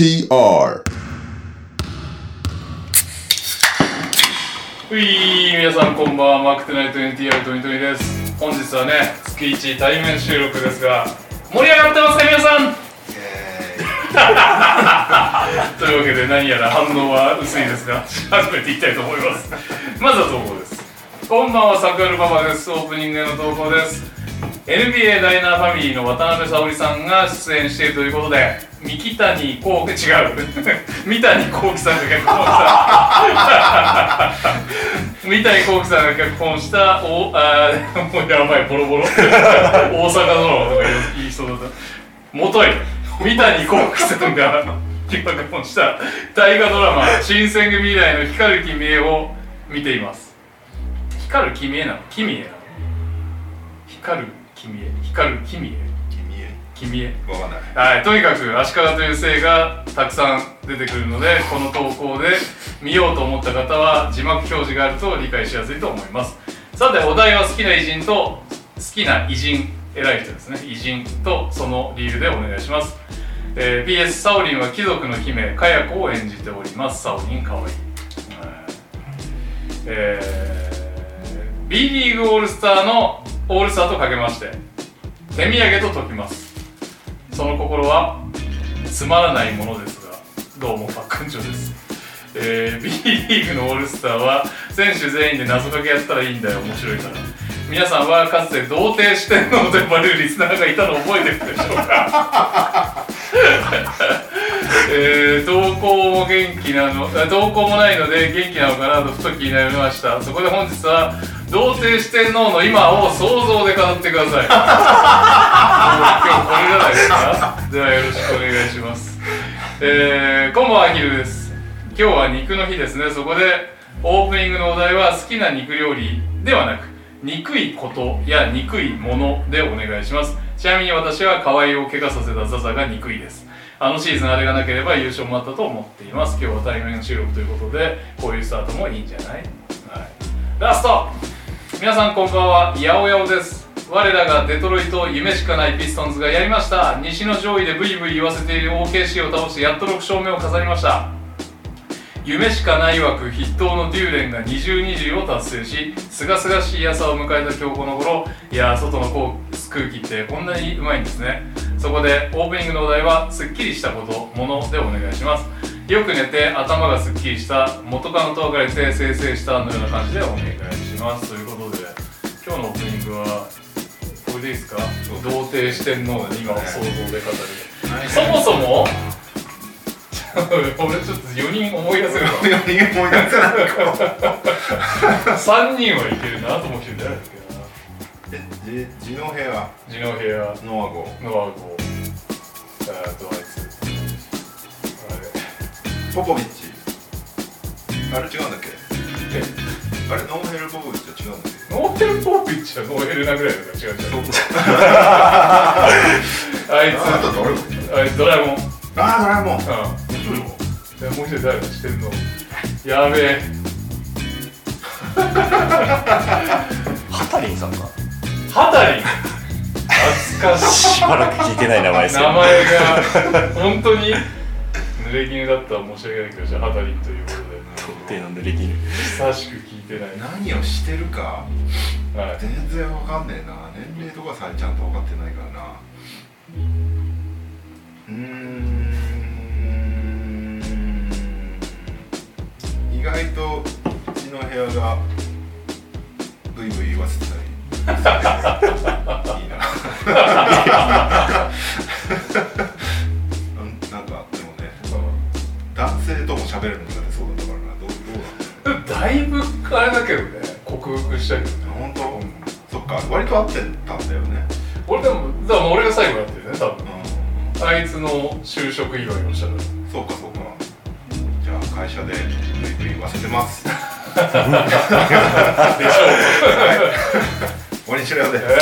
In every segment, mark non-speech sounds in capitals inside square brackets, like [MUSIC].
NTR うい皆さんこんばんは。マークトゥナイト NTR トニトニです本日はね月1対面収録ですが盛り上がってますか皆さん？というわけで何やら反応は薄いですが始めていきたいと思います。まずは投稿です。こんばんはサクアルパパです。オープニングへの投稿です NBA ダイナーファミリーの渡辺沙織さんが出演しているということで三木谷幸喜違う。三谷幸喜さんが脚本した。三谷幸喜さんが脚本したおあもうやばいボロボロ。大阪ドラマとかいい人だった。もとい三谷幸喜さんが脚本した大河ドラマ「新選組未来の光る君へ」を見ています。光る君へなの？君へなの？光る君へ。光る君へ。君へ。君へ。わかんない。はい、とにかく足利という姓がたくさん出てくるのでこの投稿で見ようと思った方は字幕表示があると理解しやすいと思います。さてお題は好きな偉人と好きな偉人偉い人ですね偉人とその理由でお願いします、えー PS サオリンは貴族の姫かや子を演じております。サオリンかわいい。えー B リーグオールスターのオールスターとかけまして手土産と解きます。その心はつまらないものですがどうもパックンチョです、えー B リーグのオールスターは選手全員で謎かけやったらいいんだよ面白いから。皆さんはかつて童貞四天王と呼ばれるリスナーがいたのを覚えてるでしょうか。[LAUGHS] えー、投稿も元気なの投稿もないので元気なのかなとふと気になりました。そこで本日は童貞四天王の今を想像で語ってください。今日これじゃないですか？ではよろしくお願いします。えー、こんばんはヒルです。今日は肉の日ですね。そこでオープニングのお題は好きな肉料理ではなく憎いことや憎いものでお願いします。ちなみに私は河合を怪我させたザザが憎いです。あのシーズンあれがなければ優勝もあったと思っています。今日は対面収録ということでこういうスタートもいいんじゃない、はい、ラスト！皆さんこんばんは。八百屋です。我らがデトロイト夢しかないピストンズがやりました。西の上位でブイブイ言わせている OKC を倒してやっと6勝目を飾りました。夢しかない枠筆頭のデューレンが二重二重を達成しすがすがしい朝を迎えた今日この頃いや外のこう空気ってこんなにうまいんですね。そこでオープニングのお題はすっきりしたことものでお願いします。よく寝て頭がすっきりした元カノと別れて生成したのような感じでお願いします。というはこれでいいですか？童貞四天王の今を想像で語る。そもそも？俺ちょっと4人思い出せるわ。4人思い出せない3人はいけるなと思う人誰だっけな？えじ地の部屋。ジノヘアノアゴノアゴえーっとあいつ。ポポビッチ。あれ違うんだっけ？あれえ？あれノーヘル・ポポビッチノーヘル・ポーピッチはノーヘルなぐらいだから違う違うあい？ああと誰もつあいつドラえもん。うんああドラえもん。でもう一人誰か知ってるの？やべえ。ハタリンさんか。ハタリン？懐かしいしばらく聞いてない名前ですけど名前が本当に濡れ衣だったら申し訳ないけどじゃあハタリンという。ことで特定の濡れ衣久しく聞いてない。何をしてるかはい。全然わかんねえな。年齢とかさえちゃんと分かってないからな。うーん。意外とうちの部屋がブイブイ言わせてたり。いいな。う [LAUGHS] んなんかでもね。男性とも喋るのがだいぶあれだけどね克服したけどね本当、うん。そっか割と合ってたんだよね。俺でもだから俺が最後やってるね多分。うん。あいつの就職祝いをしたらそうかそうか。じゃあ会社でブイブイ言わせてます。[LAUGHS] でしょ森白屋でうはい、は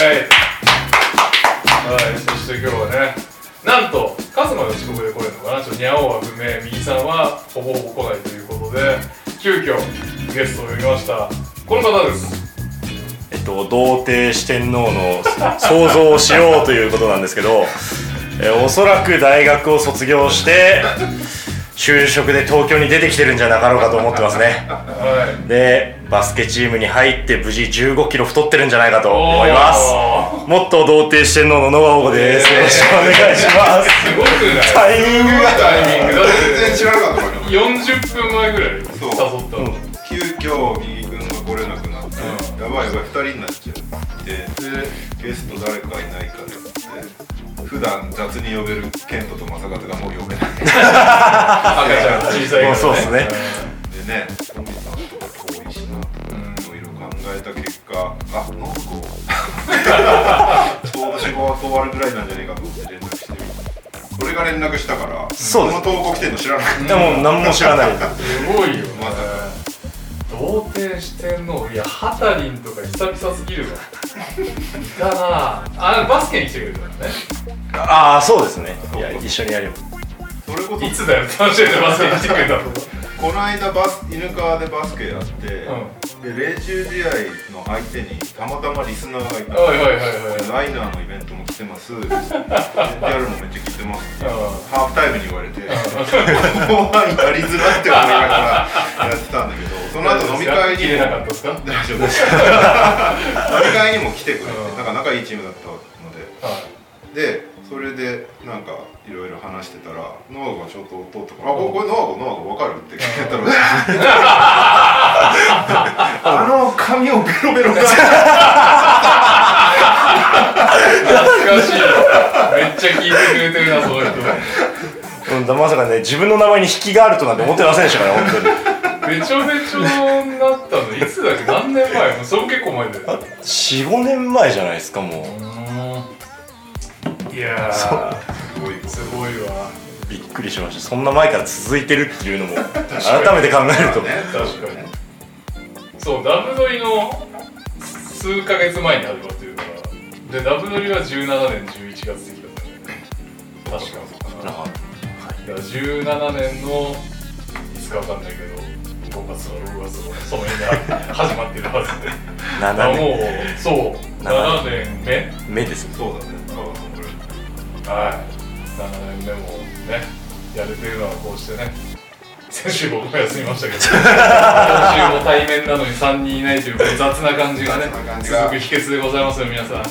い、そして今日はねなんとカズマが遅刻で来れるのかな。ちょっとニャオは不明右さんはほぼほぼ来ないということで急遽ゲストを呼びました。この方です。えっと童貞四天王の想像をしようということなんですけど [LAUGHS] えーおそらく大学を卒業して就職で東京に出てきてるんじゃなかろうかと思ってますね。はい。でバスケチームに入って無事1 5キロ太ってるんじゃないかと思います。もっと童貞四天王の野川です、よろしくお願いします。すごくない？タイミングが。タイミング全然知らなかったから40分前ぐらい。誘ったそうの急遽右君が来れなくなって、やばいやばい2人になっちゃってでゲスト誰かいないかって言って普段雑に呼べるケントと正和がもう呼べない。[LAUGHS] 赤ちゃん小さいからね。もうそうっすね。でねトミさんとか遠いしなとかいろいろ考えた結果あノブコちょうど仕事終わるぐらいなんじゃねえかと思って連俺が連絡したからそうです。の投稿来てんの知らなかっでも何も知らない。すごいよ。ねまさか童貞してんのいやハタリンとか久々すぎるわ。いたな。あバスケに来てくれたのね。ああそうですね。いや一緒にやりますたそれこそいつだよ。楽しんでバスケに来てくれたのこの間バス犬川でバスケやって、うで練習試合の相手にたまたまリスナーがいた。はいはいライナーのイベントも来てます。[LAUGHS] NTR もめっちゃ聞いてます。ハーフタイムに言われて後半やりづらって思いながらやってたんだけどその後飲み会にも。かったですか？大丈夫です。[LAUGHS] 飲み会にも来てくれてうん。なんか仲いいチームだったのはいででそれでなんかいろいろ話してたらノアがちょっと通ってから「あこれノアゴノアゴ分かる?」って聞いたら [LAUGHS] あの髪をベロベロが懐かしい。めっちゃ聞いてくれてるなその人。うんだまさかね自分の名前に引きがあるとなんて思ってませんでしたから本当に。べちょべちょになったの。いつだっけ？何年前？もうそれも結構前だよ。45年前じゃないですかもいやー。すごいすごいわ。うびっくりしました。そんな前から続いてるっていうのも改めて考えると。ね確かに。そうダブドリの数ヶ月前に始まってるからでダブドリは17年11月的だったよね。確か。あだから17年のいつかわかんないけど5月の6月のその辺で始まってるはずで。あ7年もうそう。7年。目。目ですね。そうだね。あそんはい。7年目もねやれてるのはこうしてね。[LAUGHS] 先週僕も休みましたけど。今週も対面なのに3人いないという雑な感じがね雑な感じが。続く秘訣でございますよ皆さん、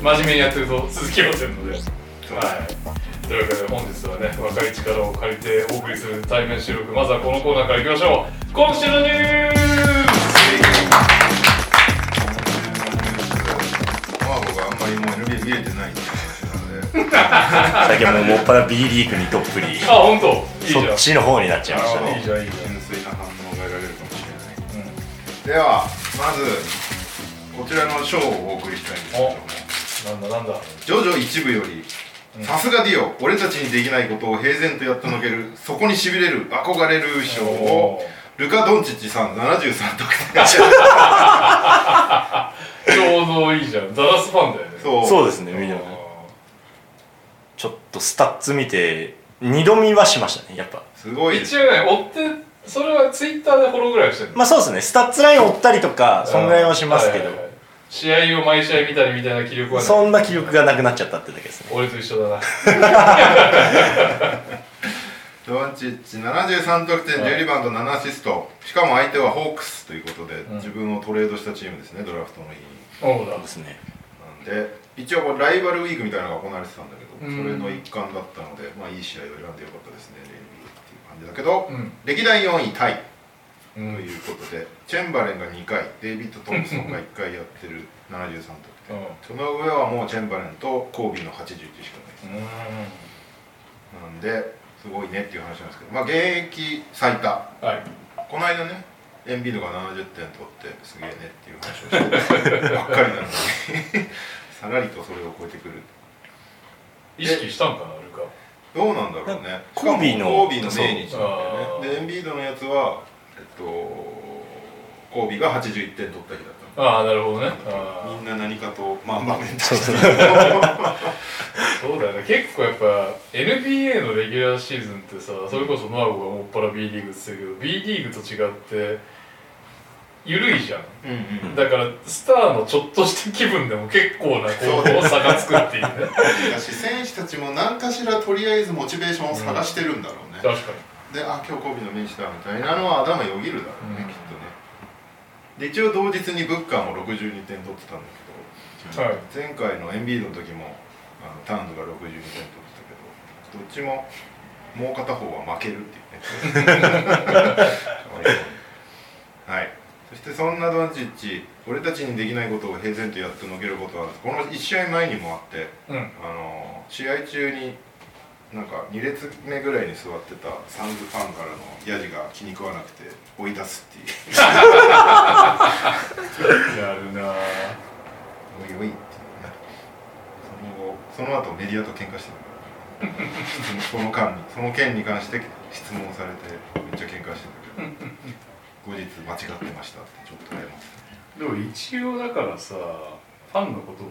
真面目にやってると続きませんので。はい。というわけで本日はね若い力を借りてお送りする対面収録まずはこのコーナーからいきましょう。今週のニューノアゴがあんまりもう NBA 見れてないって話なので最近はもうもっぱら B リーグにどっぷりあ本当いいじゃん。そっちの方になっちゃいましたあねいいじゃんいいじゃん。純粋な反応が得られるかもしれない、ではまずこちらの賞をお送りしたいんですけども。なんだなんだ？ジョジョ一部よりさすがディオ俺たちにできないことを平然とやってのけるそこにしびれる憧れる賞をルカ・ドンチッチさん73得点 [LAUGHS] ちょうどいいじゃん。ダラスファンだよね。そう。そうですね見てもちょっとスタッツ見て二度見はしましたねやっぱ。すごいです。一応ね追ってそれはツイッターでフォローぐらいはしてる。まあそうですね。スタッツライン追ったりとかそんぐらいはしますけど。はいはいはい。試合を毎試合見たりみたいな気力はそんな気力がなくなっちゃったってだけですね。俺と一緒だな。[LAUGHS] ドンチッチ73得点10リバウンド7アシスト。しかも相手はホークスということで、ん。自分をトレードしたチームですねドラフトの日に。そうだ。ですね。なんで一応ライバルウィークみたいなのが行われてたんだけど、うんそれの一環だったのでまあいい試合を選んでよかったですね NBA っていう感じだけど、うん。歴代4位タイ。とうん。いうことで、チェンバレンが2回デイビッド・トンプソンが1回やってる73得点、その上はもうチェンバレンとコービーの81しかないです、なんですごいねっていう話なんですけどまあ現役最多。はい。この間ねエンビードが70点取ってすげえねっていう話をしてばっかりなのに [LAUGHS] さらりとそれを超えてくる意識したんかなルカどうなんだろうね。コービーのコービーの命日なんだよそうね。でエンビードのやつはえっとコービーが81点取った日だったああなるほどね。みんな何かとまあ場面そうそうーそうだよね。結構やっぱ NBA のレギュラーシーズンってさそれこそノアゴがもっぱら B リーグって言ってるけど B リーグと違って緩いじゃん。うんうん。だからスターのちょっとした気分でも結構なこう差がつくっていうね。[LAUGHS] だし選手たちも何かしらとりあえずモチベーションを探してるんだろうね、確かであ今日コービーのメンチだみたいなのは頭よぎるだろうね、うん。きっとね。で一応同日にブッカーも62点取ってたんだけど、はい。前回のエンビードの時もあのタウンズが62点取ってたけどどっちももう片方は負けるっていうね。[LAUGHS] [LAUGHS] はいそしてそんなドンチッチ俺たちにできないことを平然とやってのけることはこの1試合前にもあってにうん。あの試合中になんか2列目ぐらいに座ってたサンズファンからのヤジが気に食わなくて追い出すっていう。やるなぁ。おいおいってその後その後メディアと喧嘩してるそのその間にその件に関して質問されてめっちゃ喧嘩してた。けど後日間違ってましたってちょっと謝ってでも一応だからさファンのことも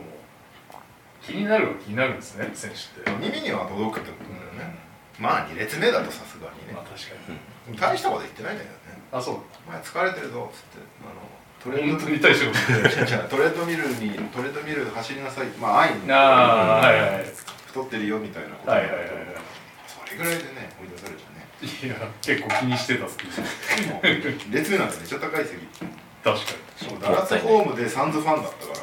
気になるは気になるんですね選手って。た耳には届くってことだよね、まあ2列目だとさすがにね。まあ確かに。大したこと言ってないんだけどね。あそう。お前疲れてるぞっつって。あのトレ本当に対してこと違う違うトレッドミルにトレッドミル走りなさい。まあ安易に。ああはいはいはい。太ってるよみたいなことはいはいはいはそれぐらいでね追い出されちゃねいいや結構気にしてたっていうもう列目なんてめっちゃ高い席。確かしかもダラスホームでサンズファンだったから。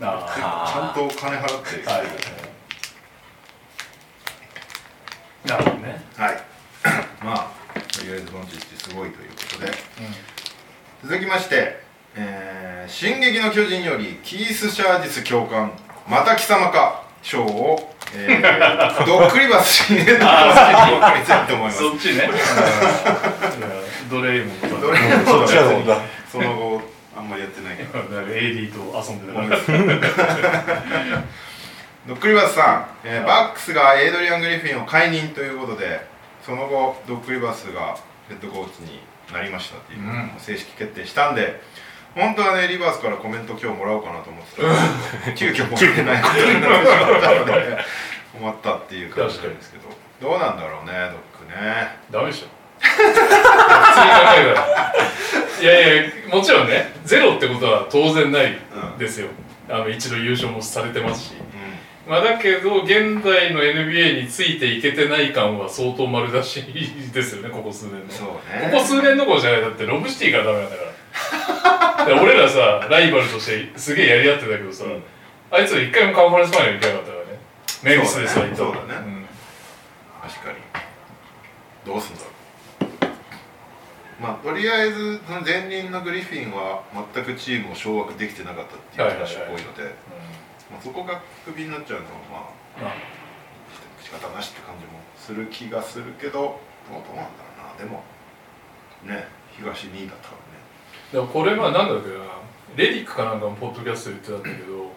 ちゃんと金払って。はい。なるほどね。はい。[COUGHS] まあとりあえずドンチッチすごいということで。続きまして「えー進撃の巨人」よりキース・シャージス教官また貴様か賞を、えー、[LAUGHS] ドックリバスに入れて送りたいと思います。そっちね。ドレイモンとどれもそっちだと思ったその後あんまりやってないけど。AD と遊んでたドックリバスさん、えーバックスがエイドリアン・グリフィンを解任ということでその後ドックリバスがヘッドコーチになりましたっていううん。正式決定したんで、本当はねリバースからコメント今日もらおうかなと思ってた急遽もらえないことになってしまったので困ったっていう感じなんですけど。どうなんだろうねドックね。ダメでしょ。[LAUGHS] 普通に考えたら。いやいやもちろんねゼロってことは当然ないですよ、あの一度優勝もされてますし。まあだけど現代の NBA についていけてない感は相当丸出しですよねここ数年の。そうこねこ数年どころじゃない。だってロブシティからダメなんだから [LAUGHS] 俺らさライバルとしてすげえやり合ってたけどさ、うん。あいつら一回もカンファレンスファイナル行けなかったからね。メンフィスですわそうだねそうだね。ん。確かに。どうすんだろう。まあとりあえずその前任のグリフィンは全くチームを掌握できてなかったっていう話が多いので、まあ、そこがクビになっちゃうのはまあまあ。仕方なしって感じもする気がするけどどうどうなんだろうな。でもね東2位だったからねでもこれはなんだっけなレディックかなんかもポッドキャストで言ってたんだけど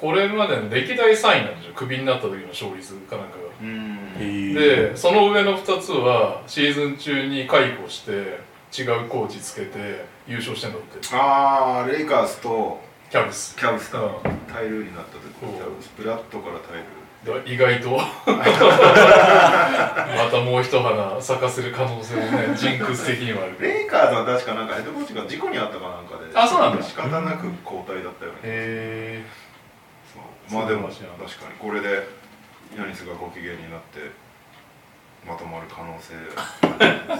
これまでの歴代3位なんですよクビになった時の勝率かなんかが。うん。でその上の2つはシーズン中に解雇して違うコーチつけて優勝してんだって。ああレイカーズとキャブス。キャブスか、うん。タイルーになった時うんキャブス。ブラッドからタイル意外と。またもう一花咲かせる可能性もねジンクス的にはあるレイカーズは確かなんかヘッドコーチが事故にあったかなんかで。あそうなんだ。仕方なく交代だったよね、へそう。まあでも確かに。これでヤニスがご機嫌になってまとまる可能性。[LAUGHS] そんなこと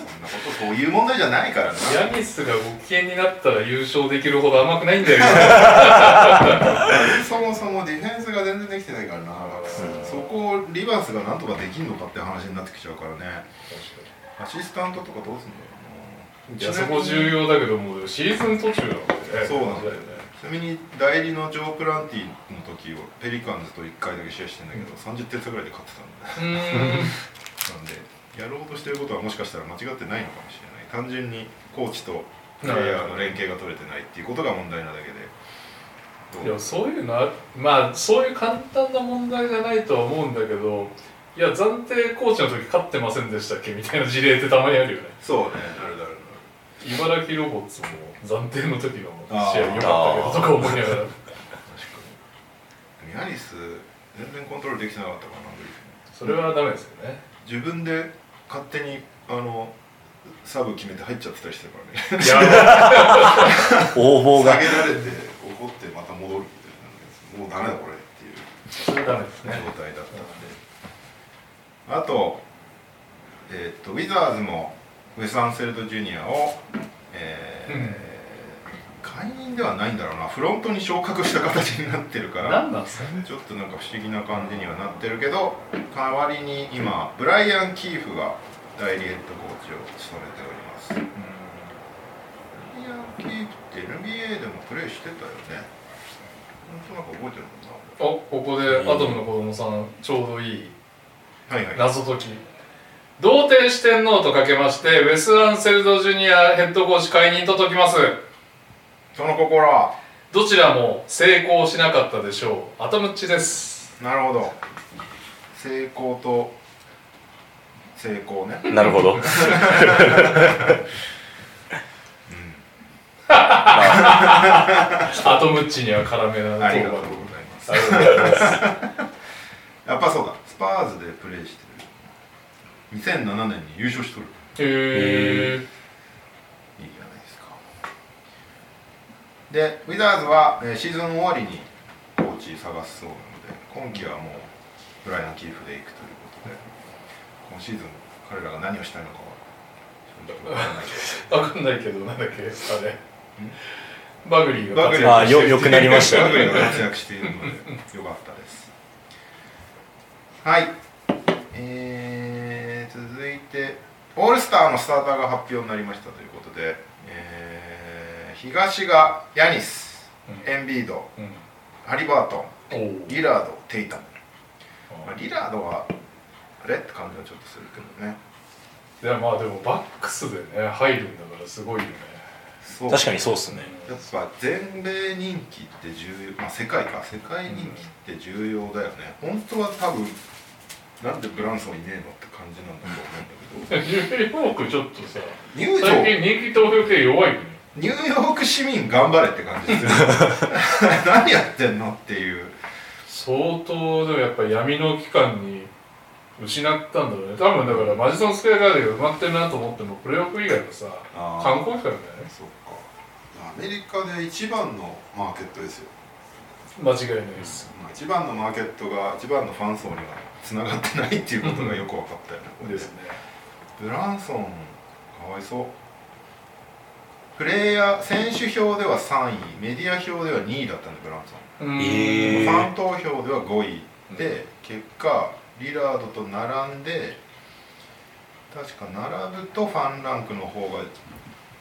そういう問題じゃないからな。えヤニスがご機嫌になったら優勝できるほど甘くないんだよ [LAUGHS] そもそもディフェンスが全然できてないからな。うん。そこをリバースがなんとかできんのかって話になってきちゃうからね。アシスタントとかどうすんだろうないやそこ重要だけどもうシーズン途中なのでね。そうなんだよね。ちなみに代理のジョー・プランティの時をペリカンズと1回だけ試合してんだけど、30点差ぐらい。で勝ってたんだなんでやろうとしてることはもしかしたら間違ってないのかもしれない。単純にコーチとプレイヤーの連携が取れてないっていうことが問題なだけで。どう？いやそういうのはまあそういう簡単な問題じゃないとは思うんだけどいや暫定コーチの時勝ってませんでしたっけみたいな事例ってたまにあるよね。そうねあるだろう茨城ロボッツも暫定の時の試合良かったけどとか思いながら。確かに。ヤニス全然コントロールできてなかったかなそれはダメですよね自分で勝手にあのサブ決めて入っちゃってたりしてるからね。いや [LAUGHS] 応募が。下げられて怒ってまた戻るみたいなもうダメだこれっていうそれダメです状ね態だったので、あと,、えー、とウィザーズもウェス・アンセルド・ジュニアを、えーうん解任ではないんだろうな。フロントに昇格した形になってるから。何なんですかね。ちょっとなんか不思議な感じにはなってるけど代わりに今ブライアン・キーフが代理ヘッドコーチを務めております。ブライアン・キーフって NBA でもプレーしてたよね。なんとなく覚えてるもんおここでアトムの子供さんちょうどいい。なはいはい。謎解き。同点四天王とかけましてウェス・アンセルド・ジュニアヘッドコーチ解任と解きますその心は？どちらも成功しなかったでしょう。アトムッチです。なるほど。成功と成功ね。なるほど。アトムッチには辛めなありがとうござい討ます。ありがとうございます。やっぱそうだ。スパーズでプレーしてる。2007年に優勝しとる。へえいいじゃないですかでウィザーズは、えーシーズン終わりにコーチ探すそうなので今季はもうブライアン・キーフで行くということで今シーズン彼らが何をしたいのかは正直わからないけわかんないけど [LAUGHS] なんだっけあれ。バグリーどバグリがあよ良くなりましたね。バグリーが活躍しているのでよかったです。はい。えー、続いてオールスターのスターターが発表になりましたということで、えー東がヤニス、うん。エンビードうん。ハリバートンリラードテイタム、まあ、リラードはあれって感じはちょっとするけどね。いやまあでもバックスでね入るんだからすごいよね。そう。確かにそうっすね。やっぱ全米人気って重要まあ世界か世界人気って重要だよね、本当は多分なんでブランソンいねえのって感じなんだと思うんだけど。[LAUGHS] ニューヨークちょっとさ最近人気投票系弱いよねニューヨーク市民頑張れって感じですよ [LAUGHS] 何やってんのっていう。相当でもやっぱり闇の期間に失ったんだろうね。多分だからマジソンスクエアガーデンが埋まってるなと思ってもプレーオフ以外はさ観光地からだよね。そっか。アメリカで一番のマーケットですよ、間違いないです。まあ、一番のマーケットが一番のファン層にはつながってないっていうことがよく分かったよね。ですね。ブランソンかわいそうプレイヤー選手票では3位メディア票では2位だったんでブランソン、ファン投票では5位で、結果リラードと並んで確か並ぶとファンランクの方が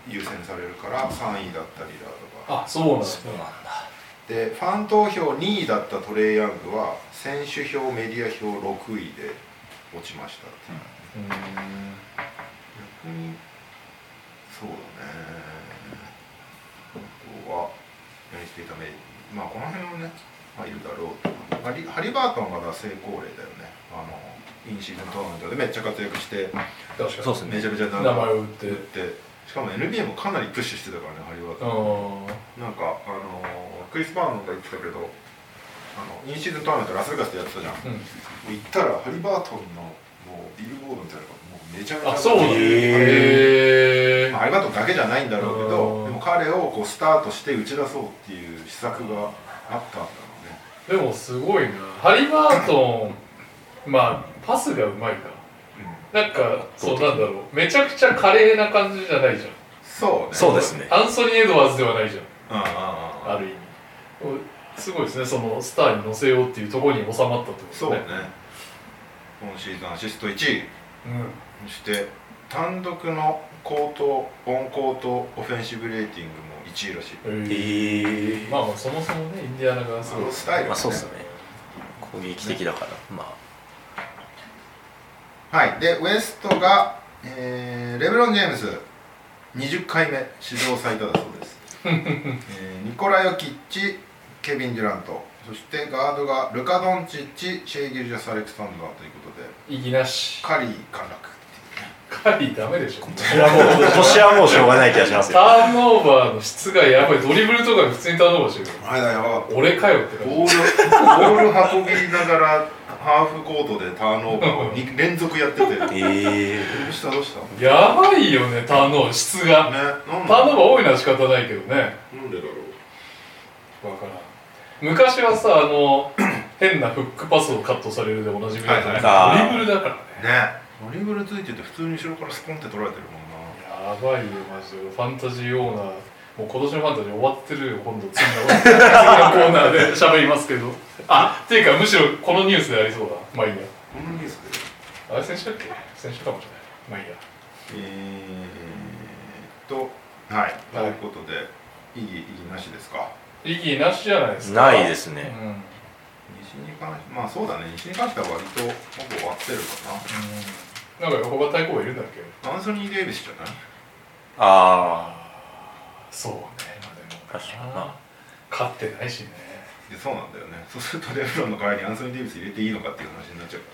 優先されるから3位だったリラードが。あそうなんだ。そうなんだ。でファン投票2位だったトレイ・ヤングは選手票メディア票6位で落ちましたっていうん逆にそうだねあとはたメまあこの辺はね、まあ、いるだろうとハリハリバートンがまだ成功例だよね。あのインシーズントーナメントでめっちゃ活躍して確かにそうっすね。めちゃめちゃ名名前を売って。打って。しかも NBA もかなりプッシュしてたからねハリバートンあなんかあのクリス・バーノンが言ってたけどあのインシーズントーナメントラスベガスでやってたじゃん、ーうん。行ったらハリバートンのもうビルボードみたいなのがもうめちゃめちゃあそうなんだ。へへえまあ、ハリバートンだけじゃないんだろうけどうん。でも彼をこうスタートして打ち出そうっていう施策があったんだろうね。でもすごいな。ハリバートンまあパスがうまいか。らなんかそうなんだろう。めちゃくちゃ華麗な感じじゃないじゃん。そうね。そうですね。アンソニー・エドワーズではないじゃん。うんうんうんある意味。すごいですね。そのスターに乗せようっていうところに収まったってことそうね。ね今シーズンアシスト1位。うん。そして単独のコートオンコートオフェンシブレーティングも1位らしい。ええまあまあそもそもねインディアナがすあごいのスタイルがまあそうっすね。攻撃的だからまはい。でウエストが、えーレブロン・ジェームズ。20回目。史上最多だそうです、[LAUGHS] えーニコラ・ヨキッチケビン・デュラント。そしてガードがルカ・ドンチッチシェイ・ギルジャス・アレクサンダーということで。意義なし。カリー陥落カリーダメでしょ。あいやもう今年はもうしょうがない気がしますタよーンオーバーの質がやばい。ドリブルとか普通にターンオーバーしてるよあれだやばか俺かよって感じ。ボールボール運びながらハーフコートでターンオーバーをに連続やってて。どうええした？どうした？ねやばいよねターンオーバー。質が。なんターンオーバーバ多いのは仕方ないけどね。なんでだろう？わからん。昔はさあの [CLEARS THROAT] 変なフックパスをカットされるでおなじみだったね、はいはい。ドリブルだからね。ねドリブルついてて普通に後ろからスポンって取られてるもんな。やばいよマジで。ファンタジーオーナー。もう今年のファンタジー終わってるよ今度次の次のコーナーで喋りますけど。あっていうかむしろこのニュースでありそうだ。まあいいや。このニュースで？あれ先週だっけ？先週かもしれない。まあいいや。えー、っとはい。ということで意義意義なしですか？意義なしじゃないですか？ないですね。うん、うん。西に関しまあそうだね。西に関しては割とほぼ終わってるかな。んか横が対抗がいるんだっけ？なアンソニー・デイビスじゃない？あそうね。まあでも確かに。な。勝ってないしね。でそうなんだよね。そうするとレブロンの代わりにアンソニー・デイビス入れていいのかっていう話になっちゃうか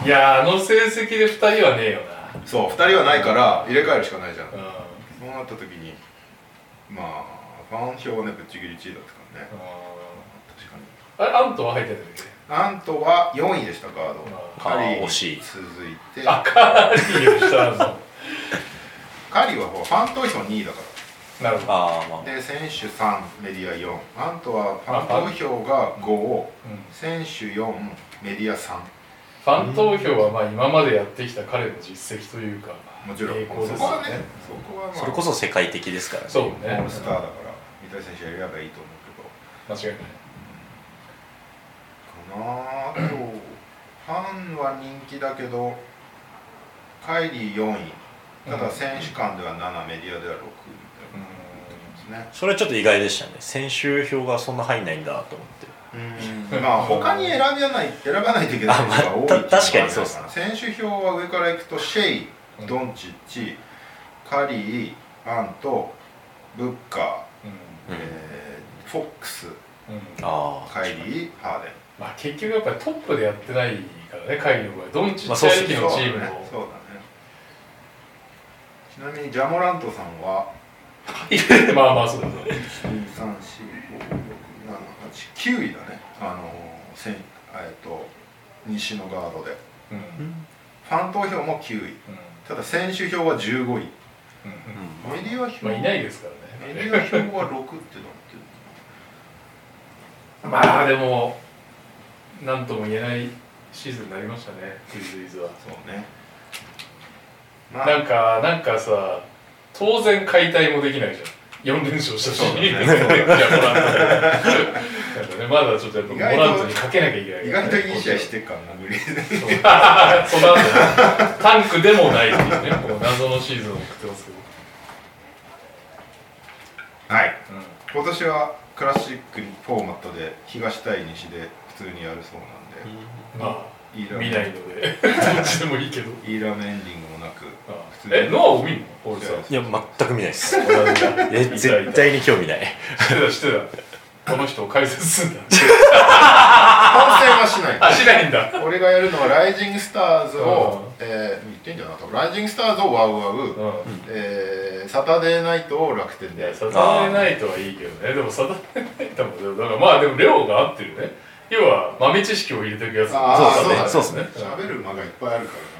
そう。いやーあの成績で2人はねえよらそう。2人はないから入れ替えるしかないじゃん。なうん。そうなった時にまあファン票はねぶっちぎり1位だったからね。確かに。あれアントは入ってたんだっけ？アントは4位でしたガード。あカリーにあー惜しい。続いて。あカーリーをしたんだカリーはファン投票2位だかなるほど、で選手3メディア4アントはファン投票が5うん。選手4メディア3ファン投票はまあ今までやってきた彼の実績というかもちろん。栄光ですよね。そこはねそこはまああそれこそ世界的ですからね。そうオーねルスターだから三谷選手やればいいと思うけど。間違いない。かなあとファンは人気だけどカイリー4位。ただ選手間では7メディアでは6みたいなね。それはちょっと意外でしたね。選手票がそんな入んないんだと思って。うん。まあ他に選ばない選ばないといけない人が多い確かにそうっすね。選手票は上からいくとシェイうんドンチッチカリーアントブッカー、うん。うんえーフォックスうん。カイリーハーデンまあ結局やっぱりトップでやってないからね会議の場合ドンチッまあそうっすチありきのチームそうだねのそうだね。ちなみにジャモラントさんは？[LAUGHS] まあまあそうだね。9位だね。あのせんえっと西のガードで。うん。うんファン投票も9位。ただ選手票は15位。うん。うんメディア票まあいないですからね。メディア票は6ってなってる。[LAUGHS] まあでもなんとも言えないシーズンになりましたねグリズリーズは。そうね。まあなんかなんかさ当然解体もできないじゃん。4連勝したし、ね。まだちょっとやっぱモラントにかけなきゃいけないね。外といい試合してっからなグリーズその後タンクでもないっていうね。こう謎のシーズンを送ってますけど、はい。今年はクラシックフォーマットで東対西で普通にやるそうなんで。うん、まあいいラ見ないので。どっちでもいいけど。いいラーメンエンディングもなくあ普通に。えノアを見んの？オールスターいや全く見ないです。え絶対に興味ない。知ってた知ってた。この人を解説すんだ。本戦はしない。あしないんだ。俺がやるのはライジングスターズをう、えー、言ってんじゃなかったライジングスターズをワウワウ、うえーサタデーナイトを楽天でやサタデーナイトはいいけどね。でもサタデーナイトもでもだからまあでもレオが合ってるね要は豆知識を入れていくやつ。そうだね。そうそうっすね。喋る間がいっぱいあるから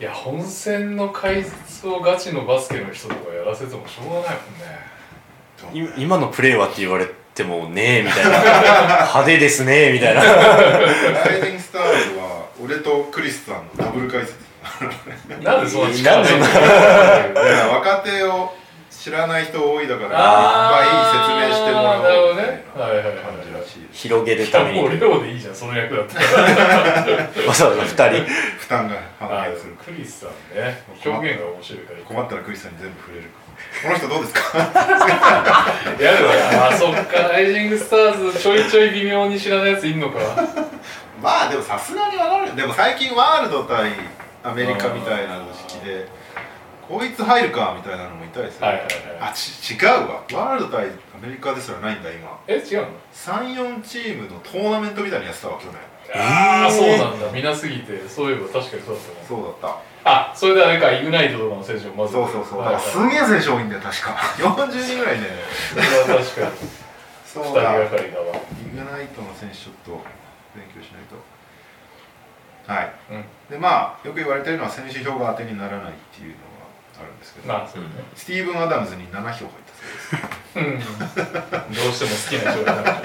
いや本戦の解説をガチのバスケの人とかやらせてもしょうがないもんね。な、い今のプレーはって言われてもねえみたいな。[LAUGHS] 派手ですねみたいな。ライジングスターズは俺とクリスさんのダブル解説。なんでそんな力 [LAUGHS] なんでそんなだから若手を知らない人多いだからいっぱい説明してもらおうみたいな感じらしいです広げるために。もうレオでいいじゃんその役だったらわざわざ2人。負担があ反映する。クリスさんね。表現が面白いから。困ったらクリスさんに全部触れるこの人どうですか？いやでもあそっか。ライジングスターズちょいちょい微妙に知らないやついんのか。まあでもさすがにわかるよ。でも最近ワールド対アメリカみたいな式でこいつ入るかみたいなのもいたりする、はいはいはい。あち違うわ。ワールド対アメリカですらないんだ今。え違うの？34チームのトーナメントみたいにやってたわ去年。ああそうなんだ。見なすぎて。そういえば確かにそうだったね。そうだっあそれであれかイグナイトとかの選手もまたずそうそうそう。だはいはいからすげえ選手多いんだよ確か。40人ぐらいねそれは確かに。そう二人がだかりだわ。イグナイトの選手ちょっと勉強しないと。はい。うん。でまあよく言われてるのは選手票が当てにならないっていうあるんですけど、まあそうね。スティーブン・アダムズに7票入ったそうです。うん。どうしても好きな人が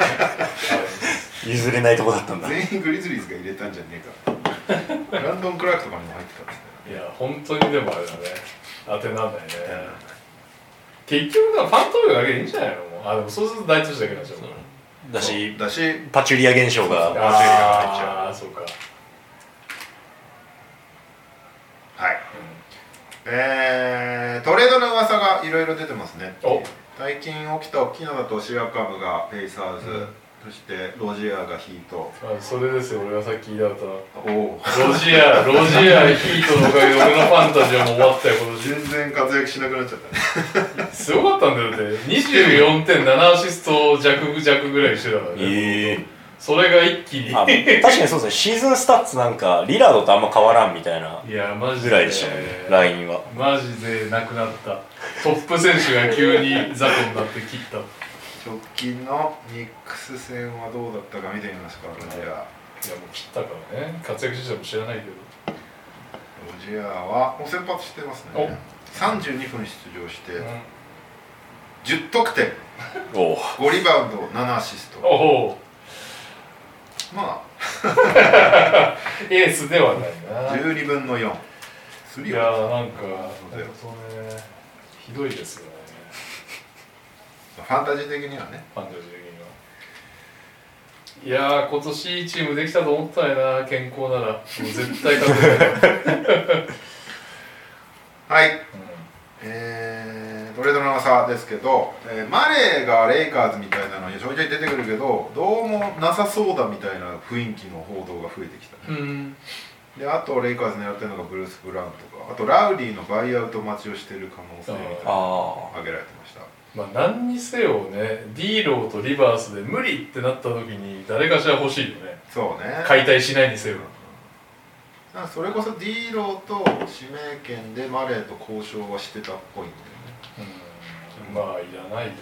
譲れないとこだったんだ。[LAUGHS] 全員グリズリーズが入れたんじゃねえか。[LAUGHS] ブランドン・クラークとかにも入ってたんですねいや本当にでもあれだね。当てなんないね。結局だファン投票だけでいいんじゃないの？もう。あでもそうすると大都市だけになっちゃうだしだし。パチュリア現象がそう。ああそうか、はいえー、トレードの噂がいろいろ出てますね。お。最近起きた大きいのだとシアカムがペイサーズ、うん。そしてロジアがヒート。あそれですよ俺がさっき言いたかったおおロジア [LAUGHS] ロジアヒートのおかげで俺のファンタジーはもう終わったよ今年全然活躍しなくなっちゃったね。[LAUGHS] すごかったんだよだって。24点7アシスト弱弱ぐらいしてたからね、ええそれが一気に。あ確かにそうですね。シーズンスタッツなんかリラードとあんま変わらんみたいないやマジで。ぐらいでしたもんね。ラインは。マジでなくなった。トップ選手が急に雑魚になって切った。直近のニックス戦はどうだったか見てみますかロジア。いやもう切ったからね。活躍してたも知らないけど。ロジアはもう先発してますね。32分出場して10得点。おお5リバウンド7アシスト。おおま [LAUGHS] エースではないあな12分の4スリいーやーなんかねひどいですよね。ファンタジー的にはね。ファンタジー的には。いやー今年いいチームできたと思ったんやな健康なら。もう絶対勝てる、[LAUGHS] はい。うん。えー、トレードの噂ですけど、えーマレーがレイカーズみたいなのにちょいちょい出てくるけどどうもなさそうだみたいな雰囲気の報道が増えてきた。ねうん。であとレイカーズ狙ってるのがブルース・ブラウンとかあとラウリーのバイアウト待ちをしてる可能性みたいなの挙げられてました。まあ何にせよねディーローとリバースで無理ってなった時に誰かしら欲しいよね。そうね。解体しないにせよ。それこそディーローと指名権でマレーと交渉はしてたっぽいんだよね。うんまあいらないよね。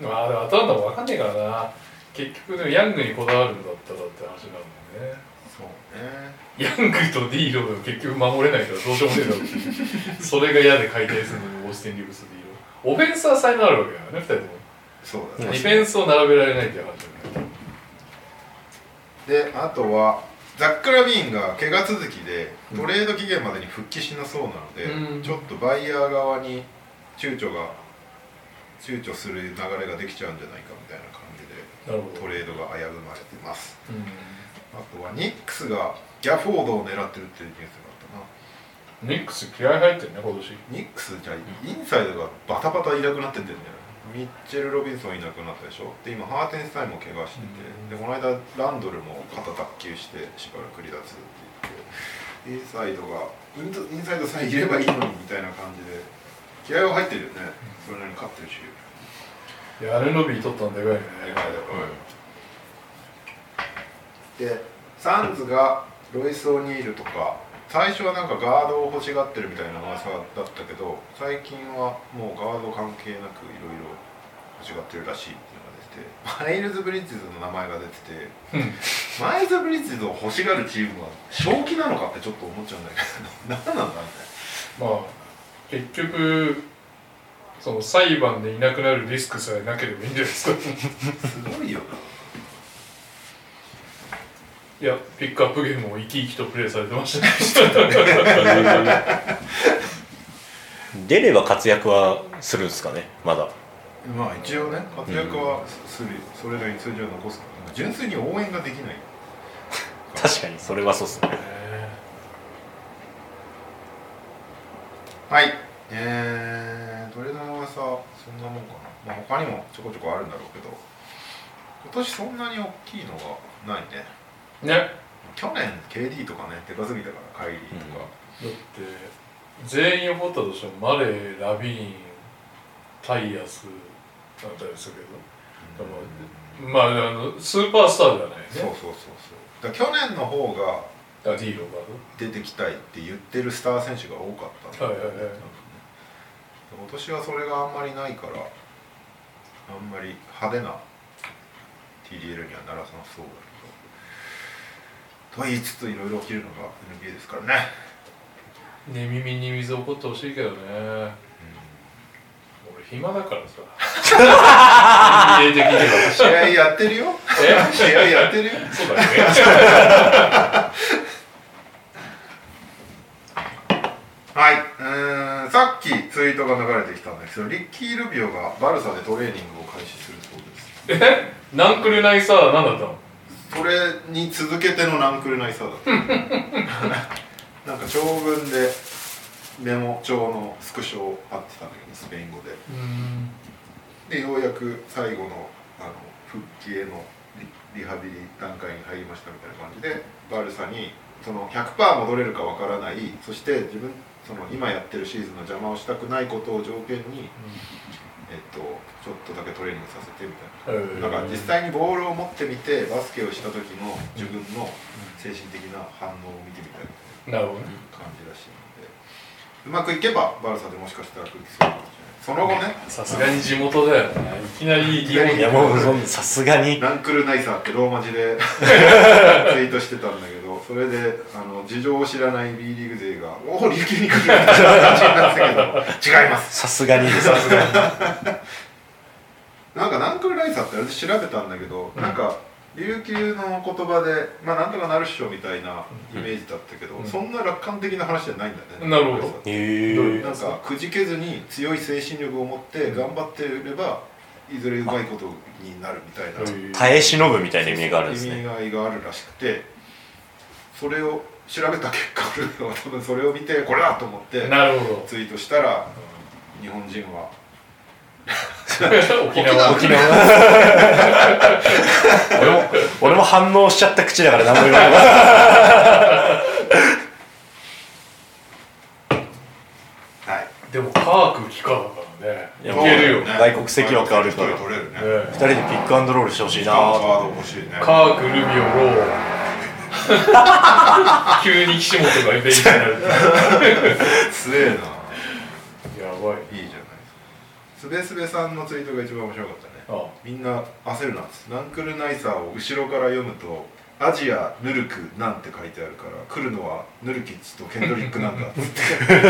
まあアトランタも分かんねえからな。結局でもヤングにこだわるんだったらって話になるもんね。そうね。ヤングとディーローが結局守れないからどうしようもねえだろうそれが嫌で解体するのにオースティン・リブス・ディーロー。オフェンスは才能あるわけだからね2人とも。そうデだね。ィフェンスを並べられないっていう話だよねであとはザック・ラビーンが怪我続きでトレード期限までに復帰しなそうなので、うん。ちょっとバイヤー側に躊躇が躊躇する流れができちゃうんじゃないかみたいな感じでトレードが危ぶまれてます。うん。あとはニックスがギャフォードを狙ってるっていうニュースがあったな。ニックス気合入ってるね今年。ニックスじゃあインサイドがバタバタいなくなってってんだよミッチェル・ロビンソンいなくなったでしょ。で今ハーテンスタインも怪我してて、でこの間ランドルも肩脱臼してしばらく離脱って言ってインサイドがインサイドさえいればいいのにみたいな感じで気合は入ってるよね。それなりに勝ってるし。いやアレン・ロビー取ったんでかいねでサンズがロイス・オニールとか最初はなんかガードを欲しがってるみたいな噂だったけど最近はもうガード関係なくいろいろ欲しがってるらしいっていうのが出てマイルズ・ブリッジズの名前が出ててうん。マイルズ・ブリッジズを欲しがるチームは正気なのかってちょっと思っちゃうんだけど何なんだみたいなまあ結局その裁判でいなくなるリスクさえなければいいんじゃないですか。すごいよいやピックアップゲームを生き生きとプレイされてましたね。[LAUGHS] 出れば活躍はするんですかね。まだ。なまあ一応ね活躍はする、それなりに数字を残す純粋に応援ができない。確かにそれはそうっすねはい。えー、トレードの噂そんなもんかな、まあ、他にもちょこちょこあるんだろうけど。今年そんなに大きいのがないね。ね。去年 KD とかねでかすぎたからカイリーとか、だって全員を取ったとしてもマレーラビーンタイヤスだったりするけど、まああのスーパースターではないね。そうそうそうそう。だ去年の方があディーロが出てきたいって言ってるスター選手が多かったんだよねはいはい。はい今年はそれがあんまりないからあんまり派手な TDL にはならなそうだけど。とは言いつついろいろ起きるのが NBA ですからね。寝耳に水起こってほしいけどね。俺暇だからさ。[LAUGHS] NBA 的には。試合やってるよ。え？試合やってるよ。そうだねはい。うーんさっきツイートが流れてきたんですけどリッキー・ルビオがバルサでトレーニングを開始するそうです。え？ナンクルナイサー何だったの？それに続けてのナンクルナイサーだった。[LAUGHS] なんか長文でメモ帳のスクショを貼ってたんだけどスペイン語で。うん。でようやく最後のあの復帰へのリリハビリ段階に入りましたみたいな感じでバルサにその100%戻れるかわからないそして自分その今やってるシーズンの邪魔をしたくないことを条件に、えっと、ちょっとだけトレーニングさせてみたいな。うんなんか実際にボールを持ってみてバスケをした時の自分の精神的な反応を見てみたいなるほどね。な感じらしいので。うまくいけばバルサでもしかしたら復帰するかもしれない。その後ね。さすがに地元だよね。いきなり日本いいやもうさすがに。ナンクルナイサーってローマ字で [LAUGHS] ツイートしてたんだけどそれであの事情を知らない B リーグ勢が「おお琉球に来る」みたいな感じになってたけど違います。さすがにさすがに。なんかナンクルナイサーってあれで調べたんだけど、なんか琉球の言葉でまあなんとかなるっしょみたいなイメージだったけど、うん。そんな楽観的な話じゃないんだよね。なるほど。へなんかくじけずに強い精神力を持って頑張ってればいずれうまいことになるみたいな。耐え忍ぶみたいな意味があるんです意味ね合いがあるらしくてそれを調べた結果俺は多分それを見てこれだと思ってなるほど。ツイートしたら日本人は。[LAUGHS] 沖縄。沖縄。俺も俺も反応しちゃった口だから何も言わない。はい。でもカーク帰化だからね。いけるよ。ね外国籍枠あるから。取れるね。ね二人でピックアンドロールしてほしいなカークルビオロー [LAUGHS] 急に岸本がベンチになる強 [LAUGHS] えな。やばい。いいじゃないですべすべさんのツイートが一番面白かったね。あみんな焦るなっつってナンクルナイサーを後ろから読むとアジアヌルクなんて書いてあるから来るのはヌルキッチとケンドリックなんだっつって [LAUGHS] ヌ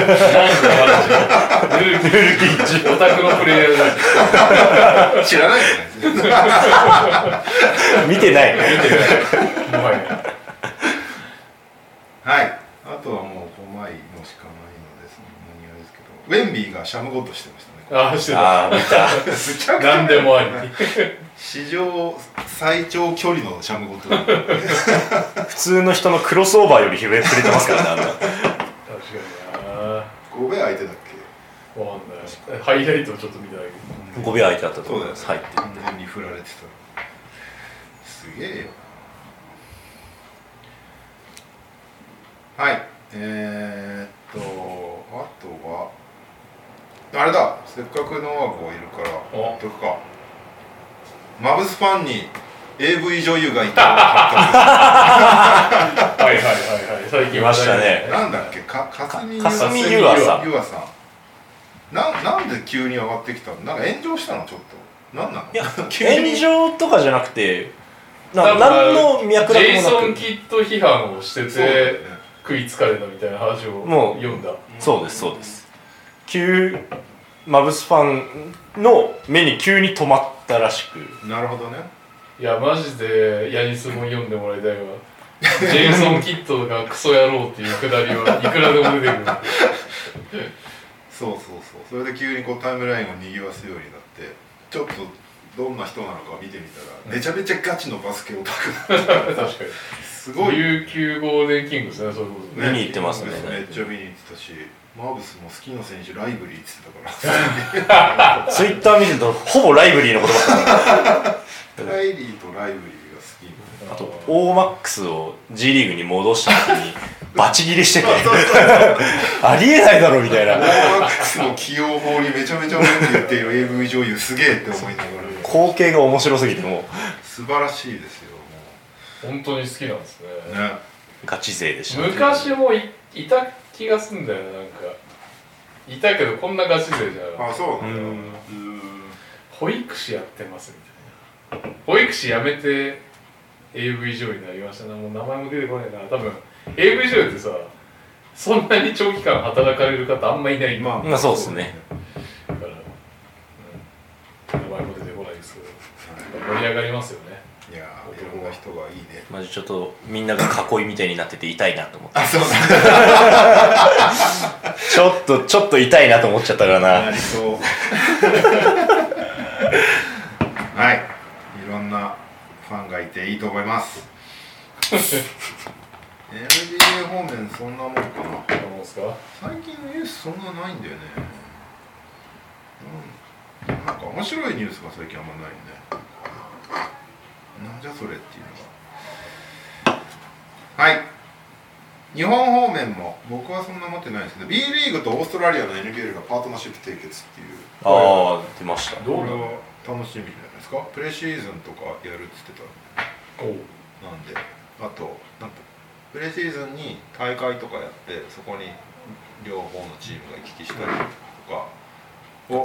ルキッチ。オタクのプレイヤーだ。知らないじゃないですか見てない。見てない。もはやはい。あとはもう5枚のしかないのです何あれですけど。ウェンビーがシャムゴッドしてましたね。ああしてた。ああ見た。[LAUGHS] めちゃくちゃ何でもあり。史上最長距離のシャムゴッド [LAUGHS] 普通の人のクロスオーバーより触れ触れてますからねあんな。確かにな。5名相手だっけ？わかんない。ハイライトをちょっと見ただけ5秒空いてあったと思います。入ってに振られてた。すげえよはい。えー、っとあとはあれだ。せっかくノアゴいるからお。言っとくか。マブスファンに AV 女優がいた [LAUGHS] はいはいはいはい。最近いましたね。覚なんだっけ？かかすみゆあさん。ゆあさん。ななんで急に上がってきたの？なんか炎上したの？ちょっと。なんなの？いや炎上とかじゃなくてな何の脈ジェイ絡もなく。ソン・キッド批判をしててね食いつかれたみたいな話をもう読んだ。そうですそうです。急マブスファンの目に急に止まったらしく。なるほどね。いやマジでヤニスも読んでもらいたいわ。ジェイソン・キッドがクソ野郎っていうくだりはいくらでも出てくる。[LAUGHS] そうそうそう。それで急にこうタイムラインを賑わすようになってちょっとどんな人なのか見てみたら、めちゃめちゃガチのバスケオタク確かに。すごい。琉球ゴールデンキングですねそういうことね見に行ってますねめっちゃ見に行ってたしマーブスも好きな選手ライブリーって言ってたから。[LAUGHS] ツイッター見てるとほぼライブリーのことばっかり。[LAUGHS] ライリーとライブリーが好きあと OMAX を G リーグに戻した時に [LAUGHS] バチ切りしてて [LAUGHS] ありえないだろみたいな。オーマックスの起用法にめちゃめちゃ文句言っている AV 女優すげえって思いながら。光景が面白すぎても素晴らしいですよ。本当に好きなんですね。ね。うガチ勢でしたね。昔もいいた気がすんだよなんか。いたけどこんなガチ勢じゃなあそうなんだ。うん。保育士やってますみたいな。保育士辞めて AV 女優になりましたねもう名前も出てこないから多分 AV 女優ってさそんなに長期間働かれる方あんまいないまあまあそうですね。だから、うん、名前も出てこないですけど盛り上がりますよね。いやーいろんな人がいいね。まあちょっとみんなが囲いみたいになってて痛いなと思って。あそうなん [LAUGHS] ちょっとちょっと痛いなと思っちゃったからな。なりそう。[LAUGHS] はい。いろんなファンがいていいと思います。[LAUGHS] NBA 方面そんなもんかな。どうですか最近のニュースそんなないんだよね。うん。なんか面白いニュースが最近あんまないね。なんじゃそれっていうのが。はい。日本方面も僕はそんな持ってないんですけど B リーグとオーストラリアの NBL がパートナーシップ締結っていう。ああ出ました。どうなのこれは楽しみですかプレシーズンとかやるっつってた。なんで。あとなんかプレシーズンに大会とかやってそこに両方のチームが行き来したりとかを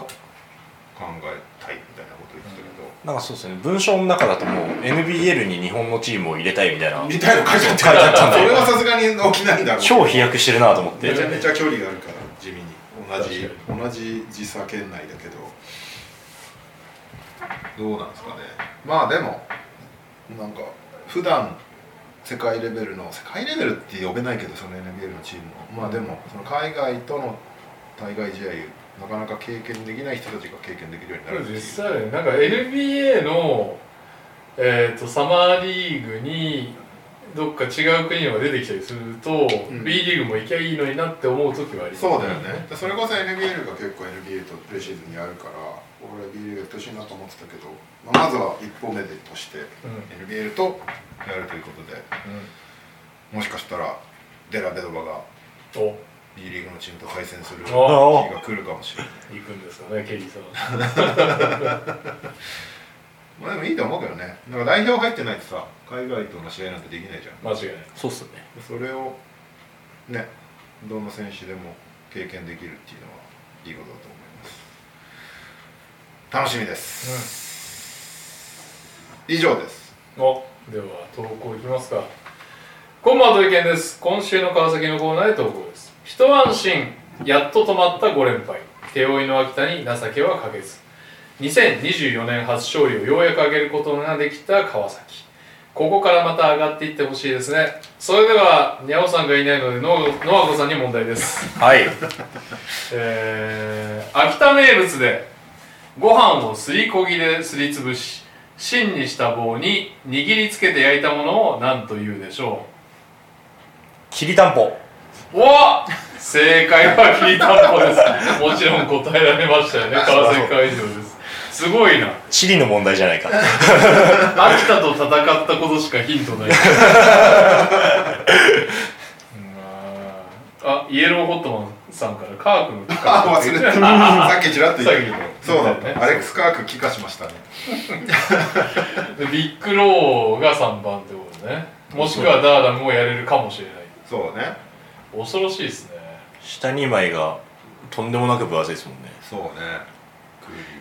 考えたいみたいなこと言ってたけど、なんかそうですね。文章の中だともう NBL に日本のチームを入れたいみたいな。みたいな書いてあったんだそれはさすがに起きないんだろう超飛躍してるなと思ってめちゃめちゃ距離があるから。地味に。同じ確同じ時差圏内だけどどうなんですかね。まあでもなんか普段世界レベルの世界レベルって呼べないけどその NBL のチームのまあでもその海外との対外試合なかなか経験できない人たちが経験できるようになる実際ねなんか NBA の、えー、とサマーリーグにどっか違う国が出てきたりすると、ん。B リーグも行きゃいいのになって思う時はありますそうだよね、でそれこそ NBL が結構 NBA とプレシーズンにあるから俺 B リーグやってほしいなと思ってたけど、まあ、まずは一歩目でとしてうん。NBL とやるということでもしかしたらデラベドバが B リーグのチームと対戦する日おが来るかもしれない。行くんですかねケリーさん。[LAUGHS] まあでもいいと思うけどね。なんか代表入ってないとさ海外との試合なんてできないじゃん。間違いない。そうっすね。それをねどの選手でも経験できるっていうのはいいことだと楽しみです、以上です。おでは投稿いきますか。こんばんは土井健です。今週の川崎のコーナーで投稿です。一安心やっと止まった5連敗。手負いの秋田に情けはかけず。2024年初勝利をようやく挙げることができた川崎。ここからまた上がっていってほしいですね。それではにゃおさんがいないのでノノアコさんに問題です。はい。えー、秋田名物でご飯をすりこぎですりつぶし芯にした棒に握りつけて焼いたものを何というでしょきりたんぽ。うお正解はきりたんぽですもちろん答えられましたよね。[LAUGHS] 川崎会場です。すごいな。地理の問題じゃないか。秋田と戦ったことしかヒントない。[LAUGHS] うん。あイエローホットマンさんからカークのあ忘れてた。[LAUGHS] さっきちらっと言った。そうだね。アレックス・カーク帰化しましたね。[LAUGHS] でビッグローが3番ってことね。もしくはダーラムをやれるかもしれない。そうね。恐ろしいですね。下2枚がとんでもなく分厚いですもんね。そうね。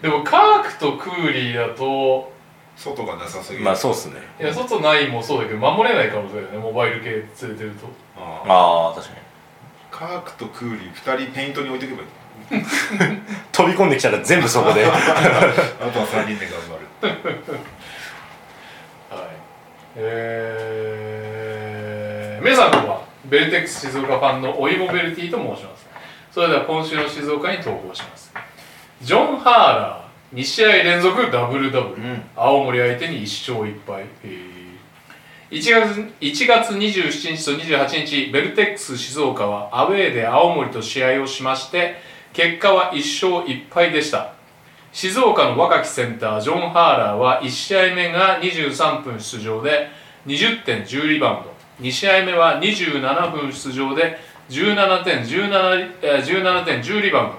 でもカークとクーリーだと外がなさすぎる。まあそうっすね。いや外ないもそうだけど守れない可能性だよね。モバイル系連れてると。ああ確かにカークとクーリー2人ペイントに置いておけばいい。飛び込んできたら全部そこで。[LAUGHS] あとは3人で頑張る。はい。えー、皆さんこんばんはベルテックス静岡ファンのおいもベルティと申します。それでは今週の静岡に投稿します。ジョン・ハーラー2試合連続ダブルダブル、うん。青森相手に1勝1敗。へー1月 ,1 月27日と28日ベルテックス静岡はアウェーで青森と試合をしまして結果は1勝1敗でした。静岡の若きセンタージョン・ハーラーは1試合目が23分出場で20点10リバウンド。2試合目は27分出場で17点 17, 17点10リバウンド。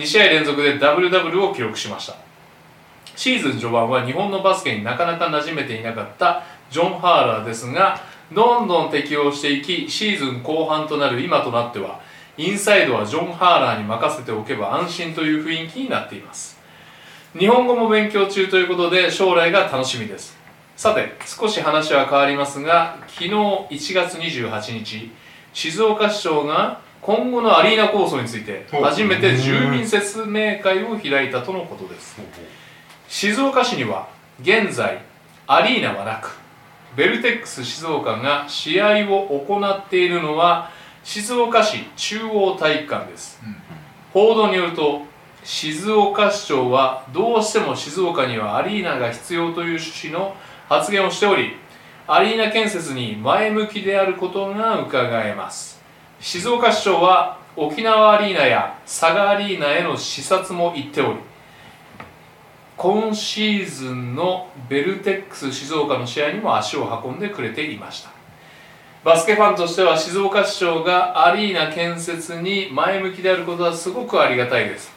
2試合連続でダブルダブルを記録しました。シーズン序盤は日本のバスケになかなか馴染めていなかったジョン・ハーラーですがどんどん適応していきシーズン後半となる今となってはインサイドはジョン・ハーラーに任せておけば安心という雰囲気になっています。日本語も勉強中ということで将来が楽しみです。さて少し話は変わりますが昨日1月28日静岡市長が今後のアリーナ構想について初めて住民説明会を開いたとのことです。静岡市には現在アリーナはなくベルテックス静岡が試合を行っているのは静岡市中央体育館です、報道によると静岡市長はどうしても静岡にはアリーナが必要という趣旨の発言をしておりアリーナ建設に前向きであることが伺えます。静岡市長は沖縄アリーナや佐賀アリーナへの視察も行っており今シーズンのベルテックス静岡の試合にも足を運んでくれていました。バスケファンとしては静岡市長がアリーナ建設に前向きであることはすごくありがたいです、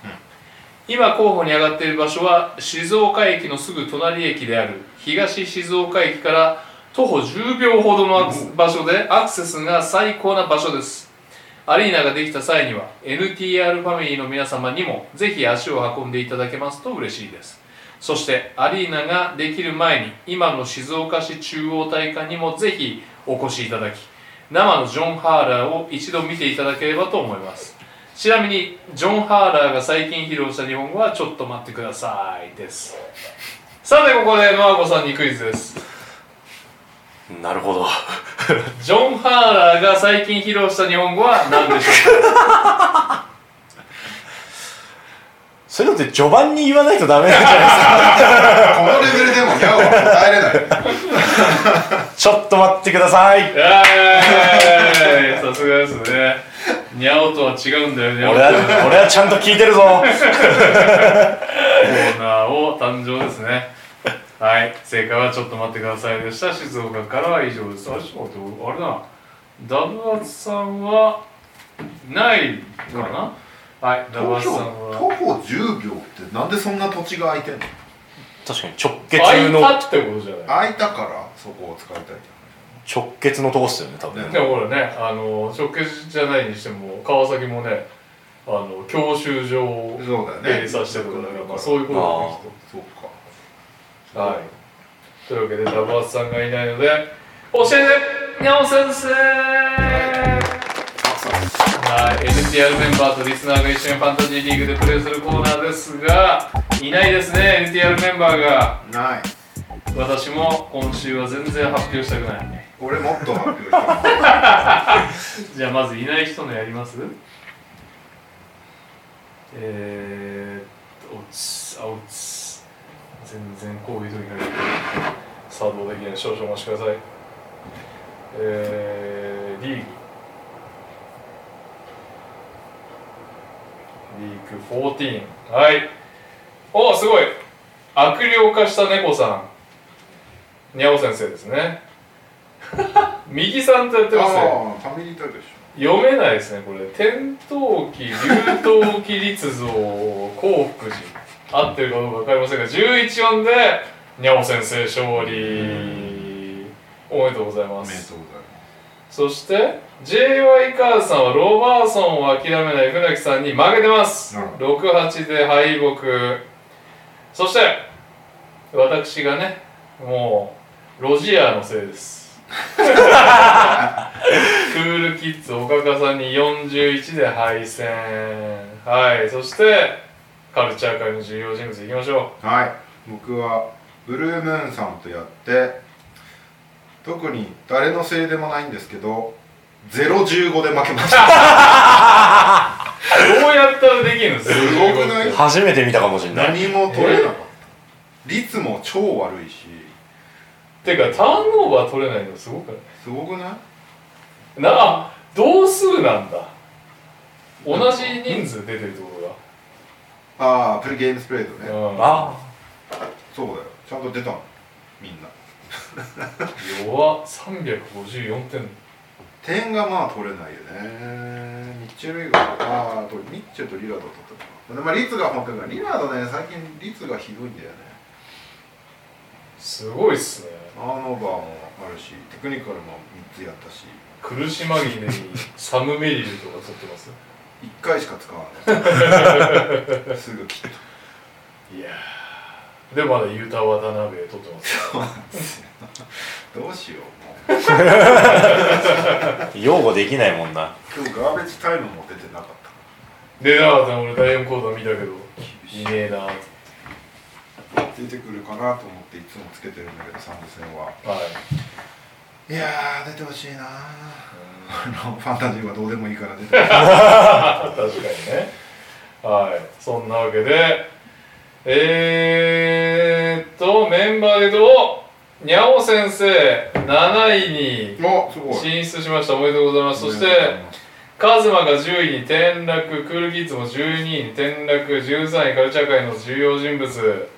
今候補に上がっている場所は静岡駅のすぐ隣駅である東静岡駅から徒歩10秒ほどの場所でアクセスが最高な場所です。アリーナができた際には NTR ファミリーの皆様にもぜひ足を運んでいただけますと嬉しいですそしてアリーナができる前に今の静岡市中央体育館にもぜひお越しいただき生のジョン・ハーラーを一度見ていただければと思います。ちなみにジョン・ハーラーが最近披露した日本語はちょっと待ってくださいです。さてここでノアコさんにクイズです。なるほど。ジョン・ハーラーが最近披露した日本語は何でしょうそういうのって序盤に言わないとダメなんじゃないですか？[LAUGHS] このレベルでもギャオは答えれない。[LAUGHS] ちょっと待ってください。さすがですね。ニャオとは違うんだよニャオと俺は俺はちゃんと聞いてるぞ。コーナーを誕生ですね。はい。正解はちょっと待ってくださいでした。静岡からは以上です。あれちょっと待ってあれだ。なダブアツさんはないかな？はい徒歩は。徒歩10秒ってなんでそんな土地が空いてんの？確かに直結開いのたってことじゃない。空いたからそこを使いたいって直結のとこっすよね多分。ね。でもほらねあの直結じゃないにしても川崎もねあの教習所を閉鎖してるから、まあ、そういうことだねそうか。はい。というわけでダブアツさんがいないので教えてにゃお先生はい、NTR メンバーとリスナーが一緒にファンタジーリーグでプレーするコーナーですがいないですね NTR メンバーが。ない。私も今週は全然発表したくない。俺もっと発表した [LAUGHS] じゃあまずいない人のやります？えー、っとおつあおつ。全然こうい。う時が作動できない？少々お待ちください。えー、リーグリーグ14はい。おすごい。悪霊化した猫さん。にゃお先生ですね。[LAUGHS] 右さんとやってますね。読めないですねこれ。天闘記竜闘記立像興福寺合ってるかどうか分かりませんが11音でにゃお先生勝利。おめでとうございょおめでますとうございまそして JY カーズさんはロバーソンを諦めない船木さんに負けてます。なる68で敗北。そして私がねもうロジアーのせいです。[LAUGHS] クールキッズ岡かさんに41で敗戦。はいそしてカルチャー界の重要人物いきましょすはい僕はブルームーンさんとやって特に誰のせいでもないんですけど015で負けました。うどうやったらできるんですすごくない？初めて見たかもしれない。何も取れなかった。率も超悪いし。てかターンオーバー取れないのすごくない？すごくない？なあ同数なんだ。同じ人数出てるってことああプレゲームスプレードだ、ね。うん、あそうだよ。ちゃんと出たの。みんな [LAUGHS] 弱っ。354点。点がまあ取れないよね。ミッチェル・イーガーああとミッチェルとリラード取ったのか。まあ率が本当にリラードね。最近率がひどいんだよね。すごいっすね。アーノーバーもあるしテクニカルも3つやったし。苦し紛れにサム・メリルとか取ってます？1回しか使わない。[LAUGHS] すぐ切った。いやーでまだユタ渡辺取ってます。どうしようもう擁護できないもんな。今日ガーベージタイムも出てなかったでなかった俺第4コード見たけどいねえなは出てくるかなと思っていつもつけてるんだけどサンド戦は。い。いやー出てほしいなー。あの [LAUGHS] ファンタジーはどうでもいいから出てほしい。[LAUGHS] 確かにね。はい。そんなわけでえー、っとメンバーでどう？にゃお先生7位に進出しました。おめでとうございます。そしてカズマが10位に転落クールキッズも12位に転落13位カルチャー界の重要人物。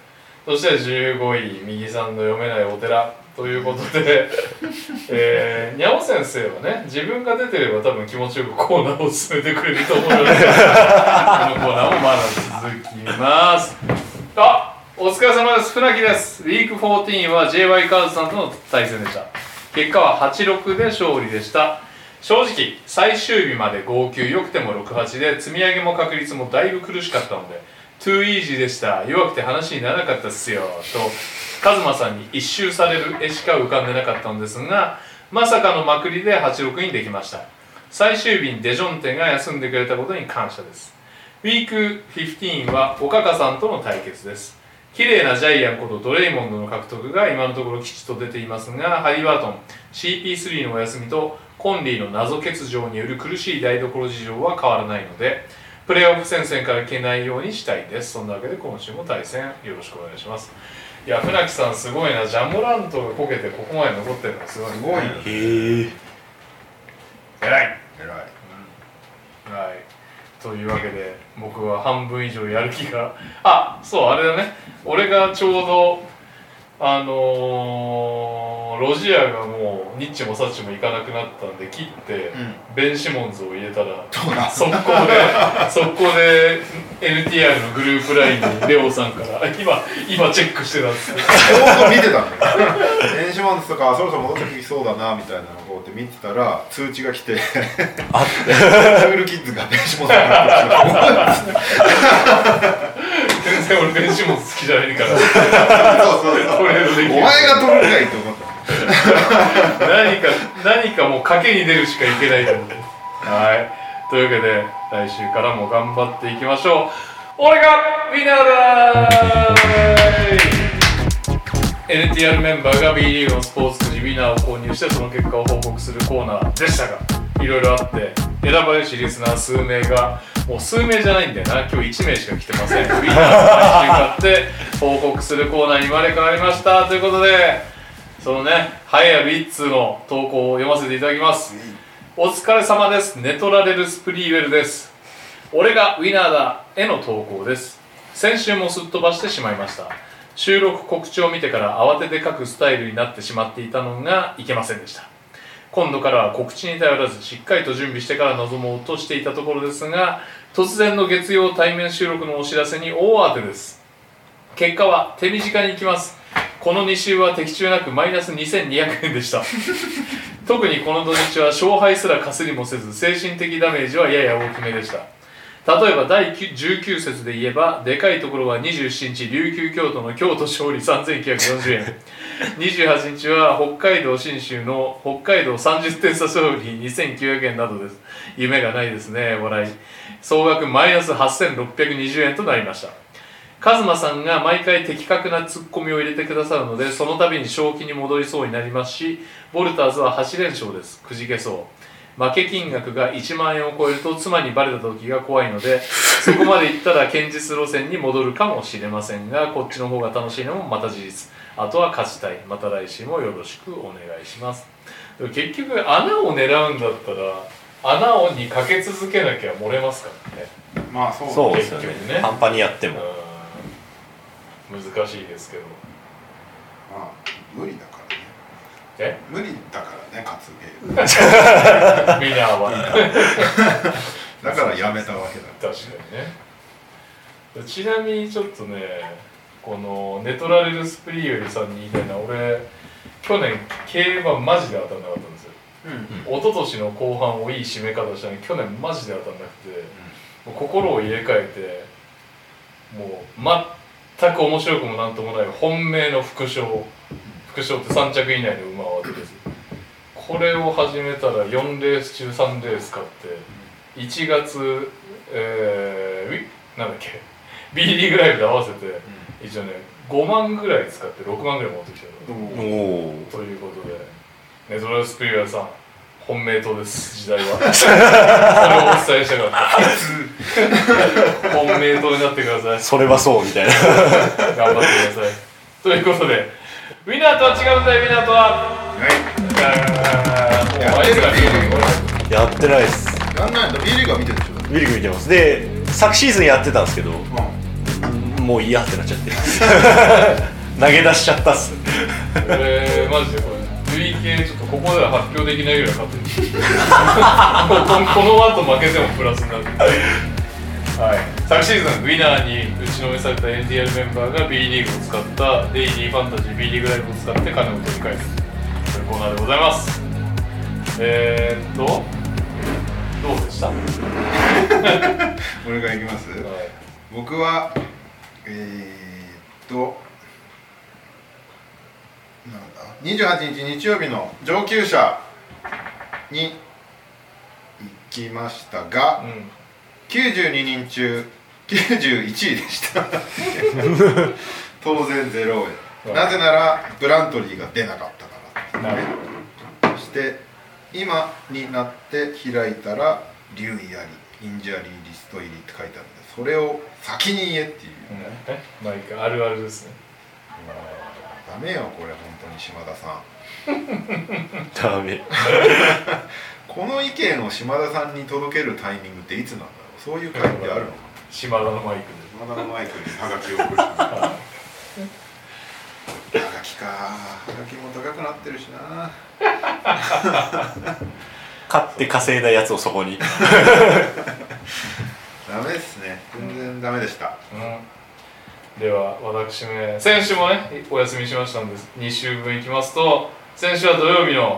そして15位右さんの読めないお寺。ということで、[LAUGHS] えー、にゃお先生はね自分が出てれば多分気持ちよくコーナーを進めてくれると思うのでこのコーナーもまだ続きますあお疲れ様です。船木です。ウィーク14は JY カーズさんとの対戦でした。結果は8-6で勝利でした。正直最終日まで号泣よくても68で積み上げも確率もだいぶ苦しかったので too easy でした。弱くて話にならなかったっすよ。とカズマさんに一周される絵しか浮かんでなかったのですがまさかのまくりで86にできました。最終日にデジョンテが休んでくれたことに感謝です。ウィーク15はおかかさんとの対決です。綺麗なジャイアンことドレイモンドの獲得が今のところ吉と出ていますがハリバートン CP3 のお休みとコンリーの謎欠場による苦しい台所事情は変わらないのでプレーオフ戦線から消えないようにしたいです。そんなわけで今週も対戦よろしくお願いします。いや船木さんすごいな。ジャモラントがこけてここまで残ってるのはすごい、すごいね。へえ偉い。偉い。はいというわけで僕は半分以上やる気があそうあれだね。俺がちょうどあのーロジアがもうニッチもサッチも行かなくなったんで切って、うん。ベン・シモンズを入れたら速攻で速攻で NTR のグループラインにレオさんから今今チェックしてたんですけどちょうど見てたんだよ電子マンズとかそろそろ戻ってきそうだなみたいなのをこって見てたら通知が来てあクールキッズが電子マンズになって全然俺ベン・シモンズ好きじゃないから。そうそうそう。お前が取るかいと思った。何か何かもう賭けに出るしかいけないと思うはい。というわけで来週からも頑張っていきましょう。俺がウィナーだー NTR メンバーが B リーグのスポーツウィナーを購入してその結果を報告するコーナーでしたがいろいろあって選ばれしリスナー数名がもう数名じゃないんだよな今日1名しか来てません。ウィナーを毎週買って報告するコーナーに生まれ変わりましたということでそのね。栄えある一通の投稿を読ませていただきます。お疲れ様です。ネトラレルスプリーウェルです。俺がウィナーだ。への投稿です。先週もすっ飛ばしてしまいました。収録告知を見てから慌てて書くスタイルになってしまっていたのがいけませんでした。今度からは告知に頼らずしっかりと準備してから臨もうとしていたところですが突然の月曜対面収録のお知らせに大当てです。結果は手短に行きます。この2週は的中なくマイナス2200円でした。特にこの土日は勝敗すらかすりもせず精神的ダメージはやや大きめでした。例えば第19節で言えばでかいところは27日琉球京都の京都勝利3940円。28日は北海道信州の北海道30点差勝利2900円などです。夢がないですね笑い。総額マイナス8620円となりました。カズマさんが毎回的確なツッコミを入れてくださるのでその度に正気に戻りそうになりますしボルターズは8連勝です。くじけそう。負け金額が1万円を超えると妻にバレた時が怖いのでそこまでいったら堅実路線に戻るかもしれませんがこっちの方が楽しいのもまた事実。あとは勝ちたい。また来週もよろしくお願いします。結局穴を狙うんだったら穴をにかけ続けなきゃ漏れますからね。まあそうですよね。ね。半端にやっても。うん。難しいですけど。まあ無理だえ？無理だからね勝つゲームみんなは。[LAUGHS] だからやめたわけだ。確かにね。ちなみにちょっとねこのネトラレルスプリーウェルさんに言いたいのは俺去年競馬マジで当たんなかったんですよ。一昨年の後半をいい締め方したのに去年マジで当たんなくて、もう心を入れ替えてもう全く面白くもなんともない本命の副賞副賞って3着以内の馬を当てこれを始めたら4レース中3レース勝って1月えー、なんだっけ？B リーグライブで合わせて一応ね5万ぐらい使って6万ぐらい持ってきたおの。おということでネトラスプリアさん本命党です時代は。[LAUGHS] それをお伝えしたかっ。た本命党になってください。それはそうみたいな。頑張ってください。ということでウィナーとは違うんだよウィナーとは。はい。やってないっす。やんないんだ。B リーグは見てるでしょ。ウィリグ見てます。で昨シーズンやってたんですけどうん。もういいやってなっちゃって。[LAUGHS] 投げ出しちゃったっす。俺マジでこれ。累計ちょっとここでは発表できないぐらい勝ってる。こ [LAUGHS] この後負けてもプラスになるはい、昨シーズンウィナーに打ちのめされた NTR メンバーが B リーグを使ったデイリーファンタジー B リーグライブを使って金を取り返す。というコーナーでございます。えー、っとどうでした、はい、俺がいきます。僕はえー、っとなんだ？28日日曜日の上級者に行きましたがうん92人中91位でした。[LAUGHS] 当然0はい。円なぜならブラントリーが出なかったから。なるそして今になって開いたら「留意ありインジャリーリスト入り」って書いてあるんでそれを先に言えっていう、ほど、うん、え毎回あるあるですね。ダメよこれ本当に島田さん。ダメ。[LAUGHS] この意見を島田さんに届けるタイミングっていつなんだろうそういう回ってあるの？か島田のマイク島田のマイクにハガキを送るハガキか。ハガキも高くなってるしな。買って稼いだやつをそこに。ダメですね。全然ダメでした。で、うん、では私め先週もねお休みしましたんで2週分いきますと先週は土曜日の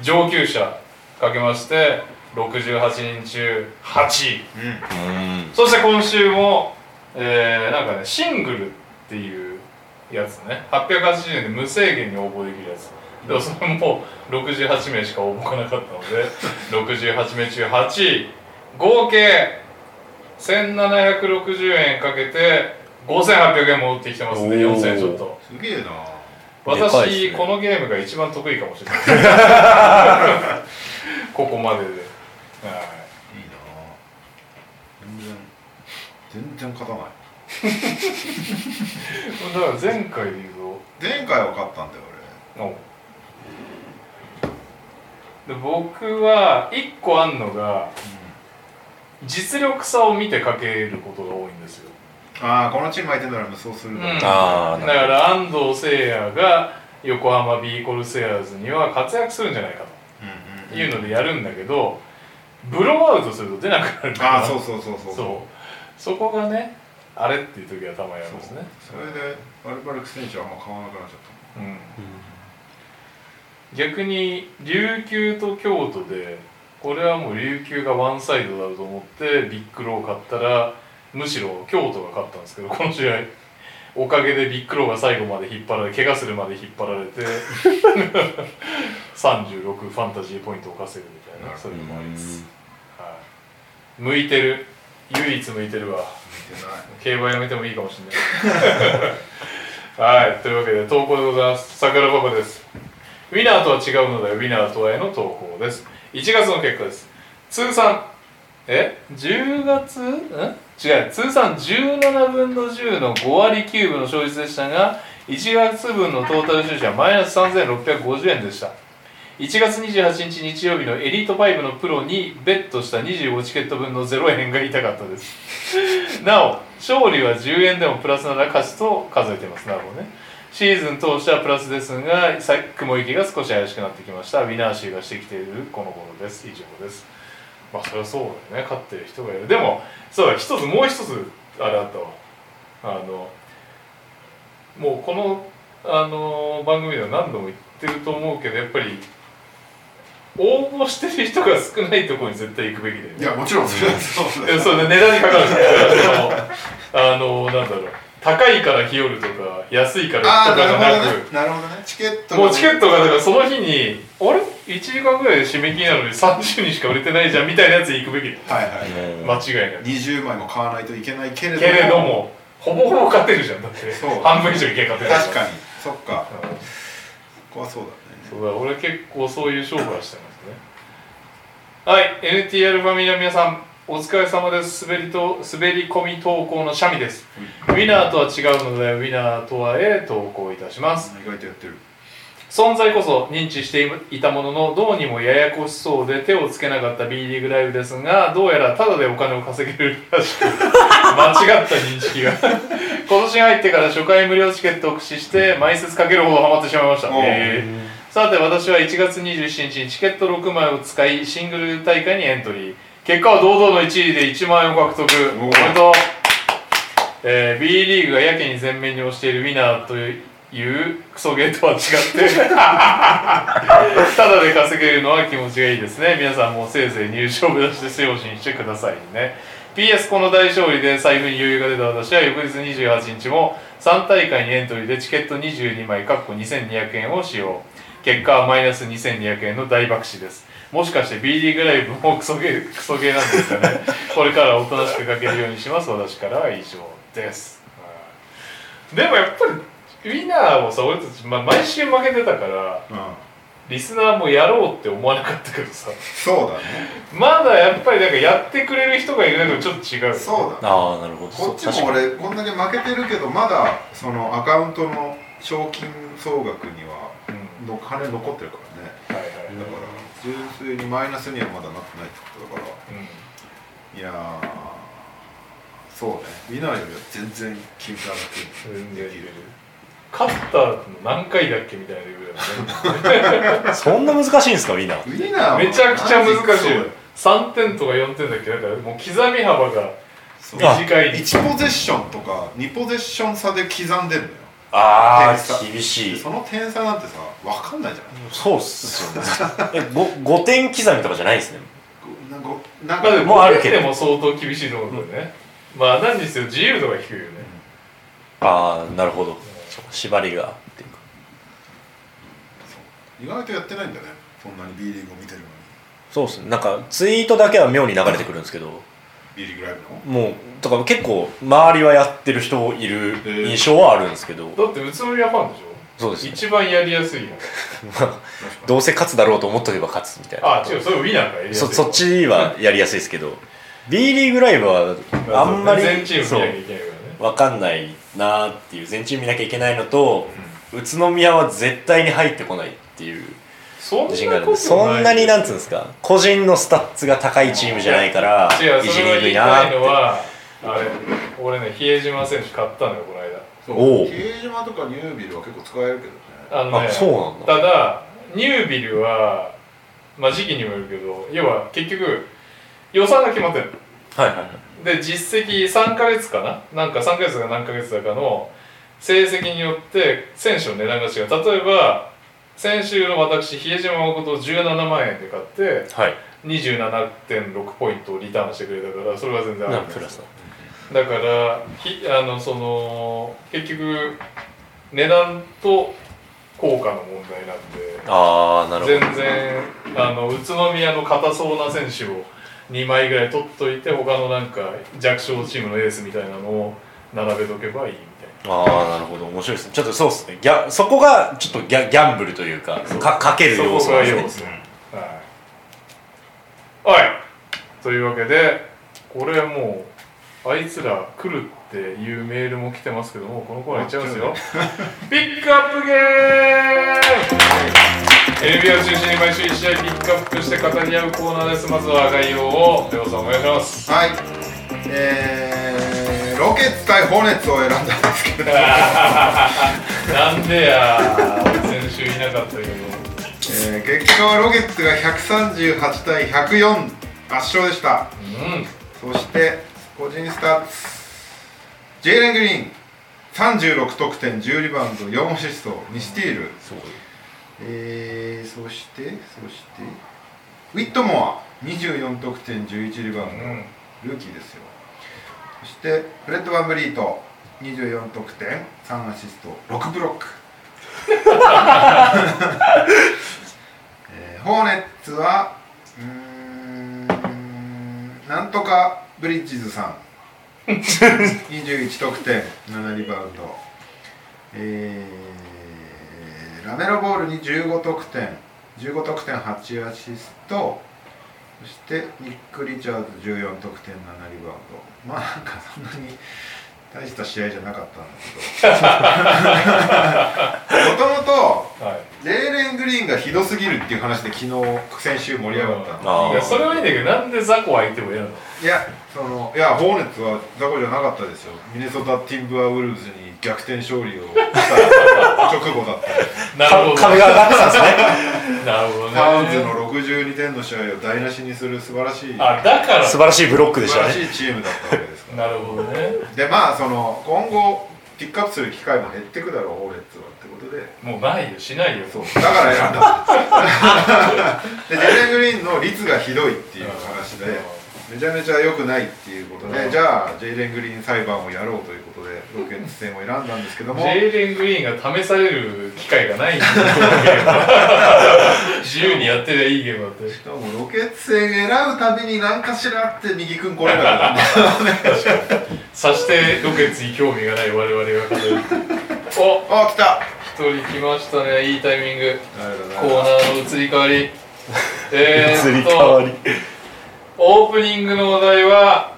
上級者かけまして68人中8位うんうん。そして今週も、えー、なんかねシングルっていうやつね。880円で無制限に応募できるやつ。でもそれも68名しか応募がなかったので68名中8位合計1760円かけて5800円戻ってきてますね。おー。4000円ちょっと。すげえな。私、すね。このゲームが一番得意かもしれない。[LAUGHS] [LAUGHS] [LAUGHS] ここまでで、はい。いいな。全然全然勝たない。だから前回で言う前回は勝ったんだよとおで僕は1個あんのが実力差を見てかけることが多いんですよ、俺ああこのチーム相手なら無双するんだ、う。ん。だから安藤誠也が横浜ビーコルセアーズには活躍するんじゃないかうんというのでやるんだけどブローアウトすると出なくなるから。ああそうそうそうそう。そう。そこがねあれっていう時はたまにあるんですね。それでアルバルク選手はあんま買わなくなっちゃっうん。逆に琉球と京都でこれはもう琉球がワンサイドだと思ってビッグロー買ったらむしろ京都が勝ったんですけどこの試合。おかげでビッグローが最後まで引っ張られ怪我するまで引っ張られて [LAUGHS] 36ファンタジーポイントを稼ぐいなそういうのもあります、はい、向いてる。唯一向いてるわ。競馬やめてもいいかもしれない。[LAUGHS] はい。というわけで投稿でございます。桜パパです。ウィナーとは違うのだよ。ウィナーとはへの投稿です。1月の結果です。通算え？10月？ん違う。通算17分の10の5割9分の勝率でしたが1月分のトータル収支はマイナス3650円でした1月28日日曜日のエリート5のプロにベットした25チケット分の0円が痛かったです。[LAUGHS] なお勝利は10円でもプラスなら勝ちと数えてます。なるほどね。シーズン通してはプラスですが雲行きが少し怪しくなってきました。ウィナーシーがしてきているこの頃です。以上です。まあそれはそうだよね。勝ってる人がいる。でもそうだ。一つもう一つあれあったわ。あのもうこのあの番組では何度も言ってると思うけどやっぱり応募してる人が少ないところに絶対行くべきだよね。いやもちろんそれはそうだよ。いやそうね値段にかかるんですよあのなんだろう。高いから日和とか安いからとかじゃななるほどね。くなるほどね。チケットもうチケットがだからその日にあれ1時間ぐらいで締め切りなのに30人しか売れてないじゃんみたいなやつに行くべきはいはい、うん間違いない20枚も買わないといけないけれども。けれどもほぼほぼ勝てるじゃん。だって。そう。半分以上いけ勝てる確かに。そっか。うんここはそうだね。そうだ俺結構そういう勝負はしてますね。はい NTR ファミリーの皆さんお疲れ様です。滑りと滑り込み投稿のシャミです。ウィナーとは違うのでウィナーとはへ投稿いたします。意外とやってる存在こそ認知していたもののどうにもややこしそうで手をつけなかった B リーグライブですがどうやらタダでお金を稼げるらしく [LAUGHS] 間違った認識が。今年に入ってから初回無料チケットを駆使して毎節かけるほどハマってしまいました、さて私は1月27日にチケット6枚を使いシングル大会にエントリー。結果は堂々の1位で1万円を獲得。おおめでとう、えー B リーグがやけに前面に押しているウィナーというクソゲーとは違って。[LAUGHS] ただで稼げるのは気持ちがいいですね。皆さんもせいぜい入賞を目指して精進してくださいね。PS この大勝利で財布に余裕が出た私は翌日28日も3大会にエントリーでチケット22枚かっこ2200円を使用。結果はマイナス2200円の大爆死です。もしかして B リーグライブもクソゲークソゲーなんですかね。これからおとなしくかけるようにします。私からは以上です、はい。でもやっぱりウィナーをさ俺たち、まあ、毎週負けてたからうんリスナーもやろうって思わなかったけどさ。そうだね。まだやっぱりなんかやってくれる人がいるのとちょっと違うよそうだね。ああなるほど。こっちそう確かに。も俺こんだけ負けてるけどまだそのアカウントの賞金総額にはうん。の金残ってるからね。はいはいだから純粋にマイナスにはまだなってないってことだから。うん。いやーそうね。ウィナーよりは全然金が楽全然入れる勝ったの何回だっけみたいなレベルだね。そんな難しいんですかウィナー。ウィナーは。めちゃくちゃ難しい。よそうだよ。3点とか4点だっけ？だからもう刻み幅が短い。1ポゼッションとか2ポゼッション差で刻んでんのよ。ああ厳しい。その点差なんてさ分かんないじゃないそうっすよね。[LAUGHS] え 5, 5点刻みとかじゃないですね。なんかなでかも5もうあるけど。も相当厳しいと思うんだよね、まあ何にせよ。自由度が低いよね。ああなるほどそう縛りがって。いう。か意外とやってないんだね。そんなに B リーグを見てるのに。そうっすね。なんかツイートだけは妙に流れてくるんですけど。B リーグライブの？もうとか結構周りはやってる人いる印象はあるんですけど、だって宇都宮ファンでしょ？そうですね。一番やりやすいよ [LAUGHS] どうせ勝つだろうと思っとけば勝つみたいな。あ違うそれウィナーがそそっちはやりやすいですけど。B リーグライブはあんまり全チームそう見なきゃいけないから。ね分かんないなーっていう全チーム見なきゃいけないのと、宇都宮は絶対に入ってこないっていう。そん自信があるそんなになんつうんですか？個人のスタッツが高いチームじゃないからいじりにくいなーっていのはあれ俺ね比江島選手買ったのよこの間。そう。比江島とかニュービルは結構使えるけどね。あのねあそうなんだ。ただニュービルはまあ時期にもよるけど要は結局予算が決まってるはいはいはいで実績3ヶ月かな？なんか3ヶ月が何ヶ月だかの成績によって選手の値段が違う。例えば先週の私比江島誠を17万円で買ってはい。27.6ポイントをリターンしてくれたからそれは全然あるなんプラスだ。からひあのその結局値段と効果の問題なんでああなるほど。全然あの宇都宮の硬そうな選手を2枚ぐらい取っといて他のなんか弱小チームのエースみたいなのを並べとけばいいみたいな。ああなるほど。面白いですね。ちょっとそうですね。ギャそこがちょっとギャギャンブルというかかかける要素ですね。はい、というわけでこれもうあいつら来るっていうメールも来てますけどもこのコーナーいっちゃいますよ。ピックアップゲーム NBA を中心に毎週1試合ピックアップして語り合うコーナーです。まずは概要をレオさんお願いします。はい。えー、ロケッツ対ホーネッツを選んだんですけど、なんでや先週いなかったけどえー、結果はロケッツが138対104圧勝でした。うん。そして個人スタッツ。ジェイレン・グリーン。36得点10リバウンド4アシスト2スティール。すごいえー、そしてそしてウィットモア24得点11リバウンド、うん。ルーキーですよ。そしてフレッド・バンブリート24得点3アシスト6ブロック。[LAUGHS] えーホーネッツはうーんなんとかブリッジズさん。[LAUGHS] 21得点7リバウンド。えーラメロボールに15得点。15得点8アシスト。そしてニック・リチャーズ14得点7リバウンド。まあなんかそんなに大した試合じゃなかったんだけど。もともとはい。レーレン・グリーンがひどすぎるっていう話で昨日先週盛り上がったあのー。いやそれはいいんだけどなんで雑魚相手もやるの？いやそのいやホーネッツは雑魚じゃなかったですよ。ミネソタ・ティンブア・ウルブズに逆転勝利をした直後だった。[LAUGHS] なるほど。壁が上がってたんですね。[LAUGHS] なるほどね。タウンズの62点の試合を台無しにする素晴らしいあだから。素晴らしいブロックでし素晴たねらしいチームだったわけですから。なるほどね。でまあその今後ピックアップする機会も減ってくだろうホーネッツはってことで。もうないよしないよ。そう。だから選んだ。[LAUGHS] でジェレン・グリーンの率がひどいっていう話でめちゃめちゃ良くないっていうことで、うん。じゃあジェイレン・グリーン裁判をやろうということでロケッツ戦を選んだんですけども。[LAUGHS] ジェイレン・グリーンが試される機会がない。んだよこのゲームは自由にやってりゃいいゲームだって。しかもロケッツ戦選ぶたびに何かしらって右くんこれだからねさしてロケッツに興味がない我々が [LAUGHS] おあ来た。一人来ましたね。いいタイミング。コーナなーの移り変わり。[LAUGHS] え移りーっと。変わりオープニングのお題は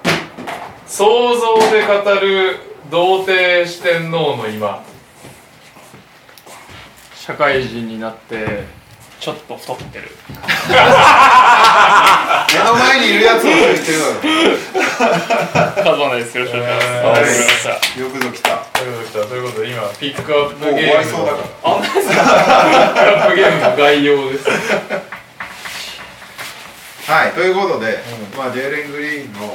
想像で語る童貞四天王の今。社会人になってちょっと太ってる。[LAUGHS] 目の前にいるやつを言ってるだカズマです。よろしくお願いします。よくぞ来た。ということでということで今ピックアップゲーム。のわりそうだから。[LAUGHS] ピックアップゲームの概要ですはい。ということで、まあジェイレン・グリーンの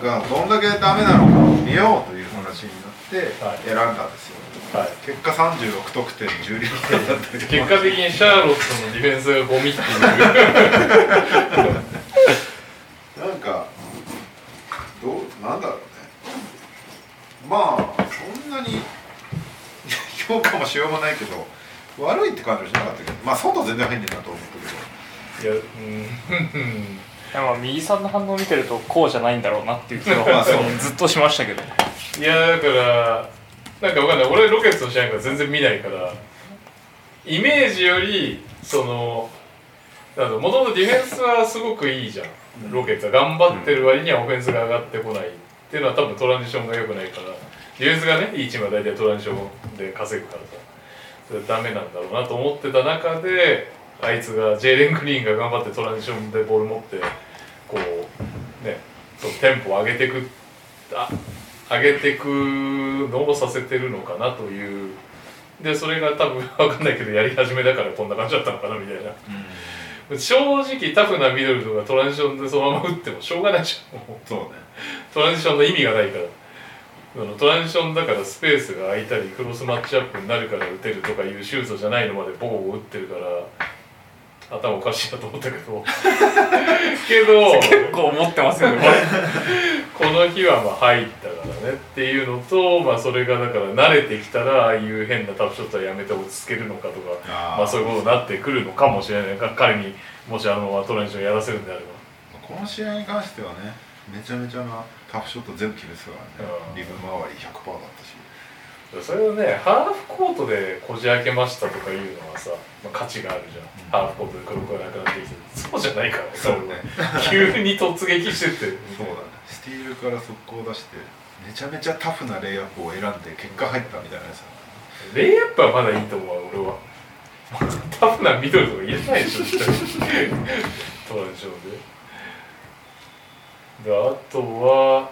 がどんだけダメなのかを見ようという話になってはい。選んだんですよ、はい。結果36得点12点だったけど結果的にシャーロットのディフェンスがゴミっていうなんかどうなんだろうね。まあそんなに [LAUGHS] 評価もしようもないけど悪いって感じはしなかったけどまあ外全然入んねえなと思ったけどいやうん。でも右さんの反応を見てるとこうじゃないんだろうなっていう気はずっとしましたけどいやだからなんかわかんない。俺ロケッツの試合なんか全然見ないからイメージよりそのなんだもともとディフェンスはすごくいいじゃん。ロケッツは。頑張ってる割にはオフェンスが上がってこないっていうのは多分トランジションが良くないから。ディフェンスがねいいチームは大体トランジションで稼ぐからさ。それダメなんだろうなと思ってた中であいつがジェイレン・グリーンが頑張ってトランジションでボール持ってこうねそのテンポを上げてくあ上げてくのをさせてるのかなという。でそれが多分わかんないけどやり始めだからこんな感じだったのかなみたいな。正直タフなミドルとかトランジションでそのまま打ってもしょうがないじゃんそうね。トランジションの意味がないから。あのトランジションだからスペースが空いたりクロスマッチアップになるから打てるとかいうシュートじゃないのまでボコボコ打ってるから頭おかしいなと思ったけど。[LAUGHS] けど結構思ってますよね [LAUGHS] この日はまあ入ったからねっていうのと、まあ、それがだから慣れてきたらああいう変なタフショットはやめて落ち着けるのかとかまあ、そういうことになってくるのかもしれない。か彼にもしあのままトランジションやらせるんであれば。この試合に関してはねめちゃめちゃなタフショット全部決めてたからね。うんリブ周り100%だった。しそれをねハーフコートでこじ開けましたとかいうのはさ、まあ、価値があるじゃん、ハーフコートで黒子がなくなってきて。そうじゃないからそうね。急に突撃してって。そうだね。スティールから速攻出してめちゃめちゃタフなレイアップを選んで結果入ったみたいなやつレイアップはまだいいと思う俺は。[LAUGHS] タフなミドルとか入れないでしょ絶対。[LAUGHS] トランジションで。であとは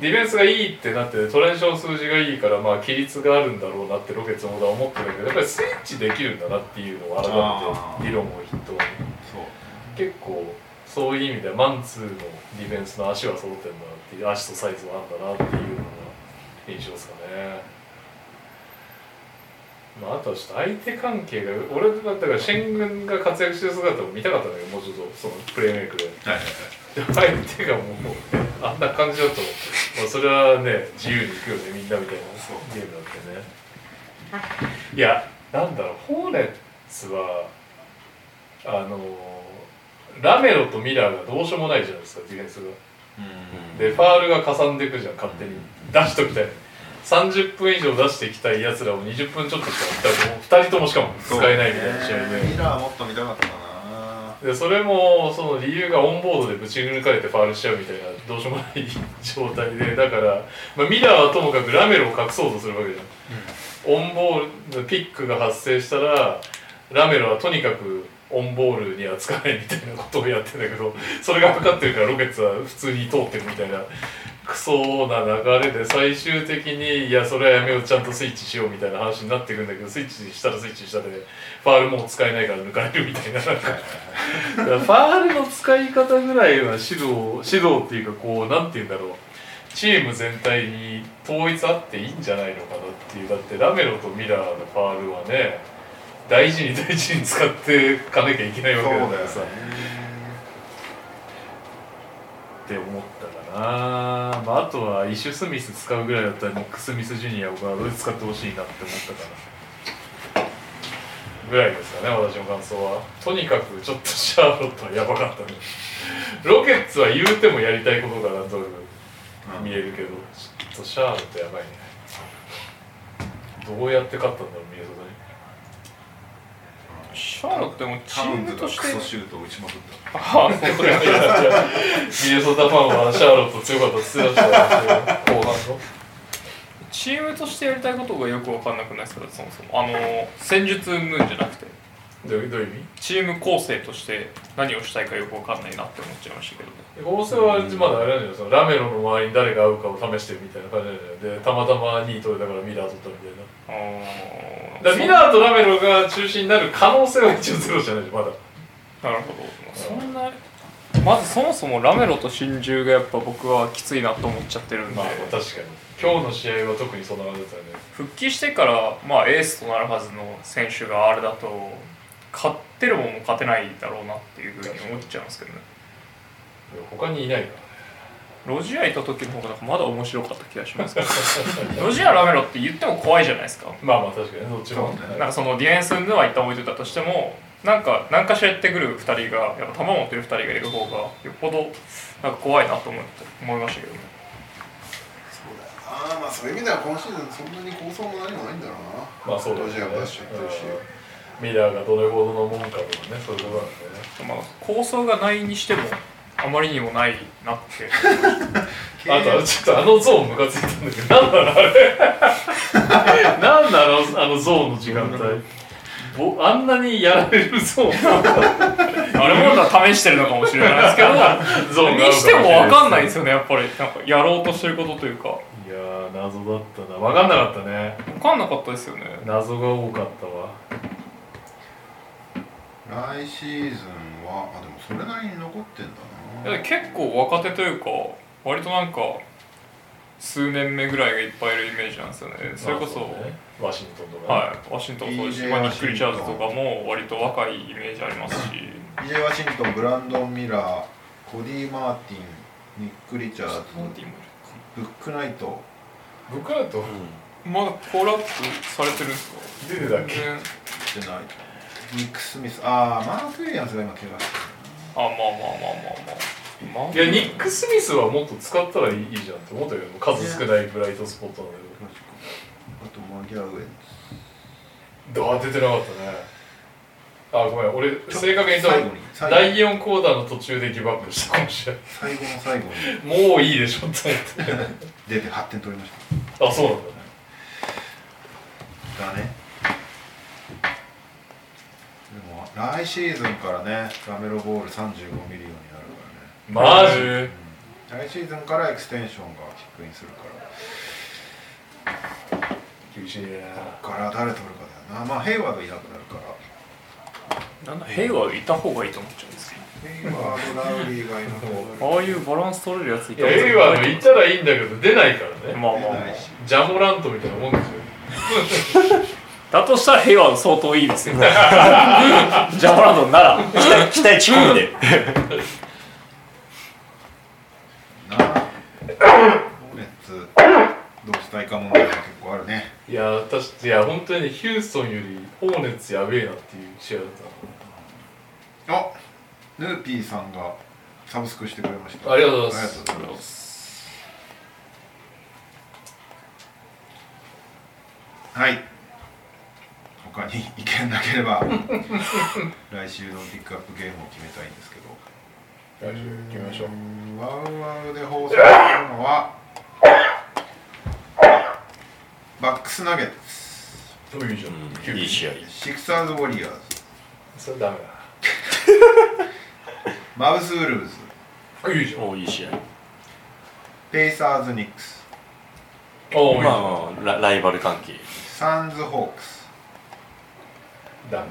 ディフェンスがいいってなってトランジション数字がいいからまあ規律があるんだろうなってロケッツのことは思ってたけどやっぱりスイッチできるんだなっていうのを改めて理論を筆頭に。結構そういう意味ではマンツーのディフェンスの足は揃ってるんだなっていう足とサイズはあんだなっていうのが印象ですかね。まあ、あとはちょっと相手関係が俺だったからシェン軍が活躍してる姿を見たかったんだけどもうちょっとそのプレーメイクで。はいはいはい相手がもうあんな感じだともうそれはね自由に行くよねみんなみたいなゲームだってね。いやなんだろうホーネッツはあのラメロとミラーがどうしようもないじゃないですかディフェンスが。でファールがかさんでいくじゃん勝手に。出しときたい。30分以上出していきたいやつらを20分ちょっとしか2人ともしかも使えないみたいな試合で。ミラーもっと見たかったかなでそれもその理由がオンボードでぶち抜かれてファールしちゃうみたいなどうしようもない状態で [LAUGHS] だから、まあ、ミラーはともかくラメルを隠そうとするわけじゃん、オンボールピックが発生したらラメルはとにかくオンボールにはつかないみたいなことをやってんだけどそれがかかってるからロケッツは普通に通ってるみたいな。クソな流れで最終的にいやそれはやめようちゃんとスイッチしようみたいな話になっていくんだけどスイッチしたらスイッチしたでファールもう使えないから抜かれるみたいな。ファールの使い方ぐらいは指導指導っていうかこうなんて言うんだろう。チーム全体に統一あっていいんじゃないのかなっていう。だってラメロとミラーのファールはね大事に大事に使っていかなきゃいけないわけだからさ。って思った。かな、まあ、あとはイシュ・スミス使うぐらいだったらニック・スミス・ジュニアをガードで使ってほしいなって思ったかな。ぐらいですかね私の感想は。とにかくちょっとシャーロットはやばかったね [LAUGHS] ロケッツは言うてもやりたいことがなんとなく見えるけどちょっとシャーロットやばいね。どうやって勝ったんだろう。シャーロットもチームとしてクソシュートを打ちまくった。ああそういやいやいやミネソタファンはシャーロット強かった強かった後半のチームとしてやりたいことがよく分かんなくないですかそもそもあの戦術ムーンじゃなくてどういう意味？チーム構成として何をしたいかよく分かんないなって思っちゃいましたけど。ね構成はまだあれなんじゃないそのラメロの周りに誰が合うかを試してるみたいな感じなんじゃないでたまたま2位取れたからミラー取ったみたいな。あミラーとラメロが中心になる可能性は一応ゼロじゃないでまだ。なるほど。そんなまずそもそもラメロと真珠がやっぱ僕はきついなと思っちゃってるんで、まあ確かに。今日の試合は特にそんな感じだったよね。復帰してから、まあ、エースとなるはずの選手があれだと勝ってるもんも勝てないだろうなっていうふうに思っちゃいますけどね。他にいないかロジアいた時の方がなんかまだ面白かった気がしますけど。[LAUGHS] ロジアラメロって言っても怖いじゃないですか。らまあまあ確かにねどっちもね。なんかそのディフェンスでは一旦置いてたとしてもなんか何かしらやってくる2人がやっぱ球持ってる2人がいる方がよっぽどなんか怖いなと思って思いましたけどね。そうだよああまあそういう意味では今シーズンそんなに構想も何もないんだろうな。まあそうだよね。ロジャーも出しちゃってるしミラーがどれほどのもんかとかねそういうことなんだよね。まあ構想がないにしてもあまりにもないなって。[LAUGHS] あとちょっとあのゾーンムカついたんだけど何なのあれ何なのあのゾーンの時間帯。ぼあんなにやられるゾーンあれもだ試してるのかもしれないですけど [LAUGHS] ゾーンにしても分かんないんですよねやっぱり。なんかやろうとしてることというか。いやー謎だったな。分かんなかったね。分かんなかったですよね。謎が多かったわ来シーズンはあでもそれなりに残ってんだいや結構若手というか割となんか数年目ぐらいがいっぱいいるイメージなんですよね。それこそ、ね。ワシントンとか、はい、ワシントンそうですし、DJ まあ、ニック・リチャーズとかも割と若いイメージありますし。な DJ ワシントンブランドン・ミラーコディ・マーティンニック・リチャーズブックナイト。僕らとまだコールアップされてるんですか？出てたっけ？全然。じゃないニック・スミス。ああマーク・ウィリアムスが今怪我してあまあまあまあまあまあまあ。いやニック・スミスはもっと使ったらいいじゃんって思ったけど数少ないブライトスポットなんだるあとマギャウェンけどあ出てなかったね。あごめん。俺正確に言う最後に。と最後。第4クォーターの途中でギブアップしたかもしれない。最後の最後に。もういいでしょって思って。[LAUGHS] 出て8点取りましあそうなんだね。たがねでも来シーズンからねラメロボール35 million になるからね。マジ？へ来シーズンから extension が kick in するから。厳しいねこっから誰取るかだよな。まあヘイワードいなくなるから。ーなんだヘイワードいた方がいいと思っちゃうんですけヘイワードラウリーがいなああいうバランス取れるやついいた方がやヘイワードいたらいいんだけど出ないからね。まあまあ。ジャモラントみたいなもんですよだとしたら平和は相当いいですよ。[LAUGHS] ジャパランのなら。期待値込みで。どうしたいか問題が結構あるね。いや私いや本当にヒューストンよりホーネッツやべえなっていう試合だった。あヌーピーさんがサブスクしてくれました。ありがとうございます。はい。他に意見なければ [LAUGHS] 来週のピックアップゲームを決めたいんですけど。来週決めましょう。ワウワウで放送するのはバックスナゲッツ。おいいじゃん、うんいい試合。シクサーズ・ウォリアーズ。それダメ [LAUGHS] マブス・ウルブズ。だいいじゃんおいい試合。ペイサーズ・ニックス。おおまあまあラライバル関係。サンズ・ホークスダメ。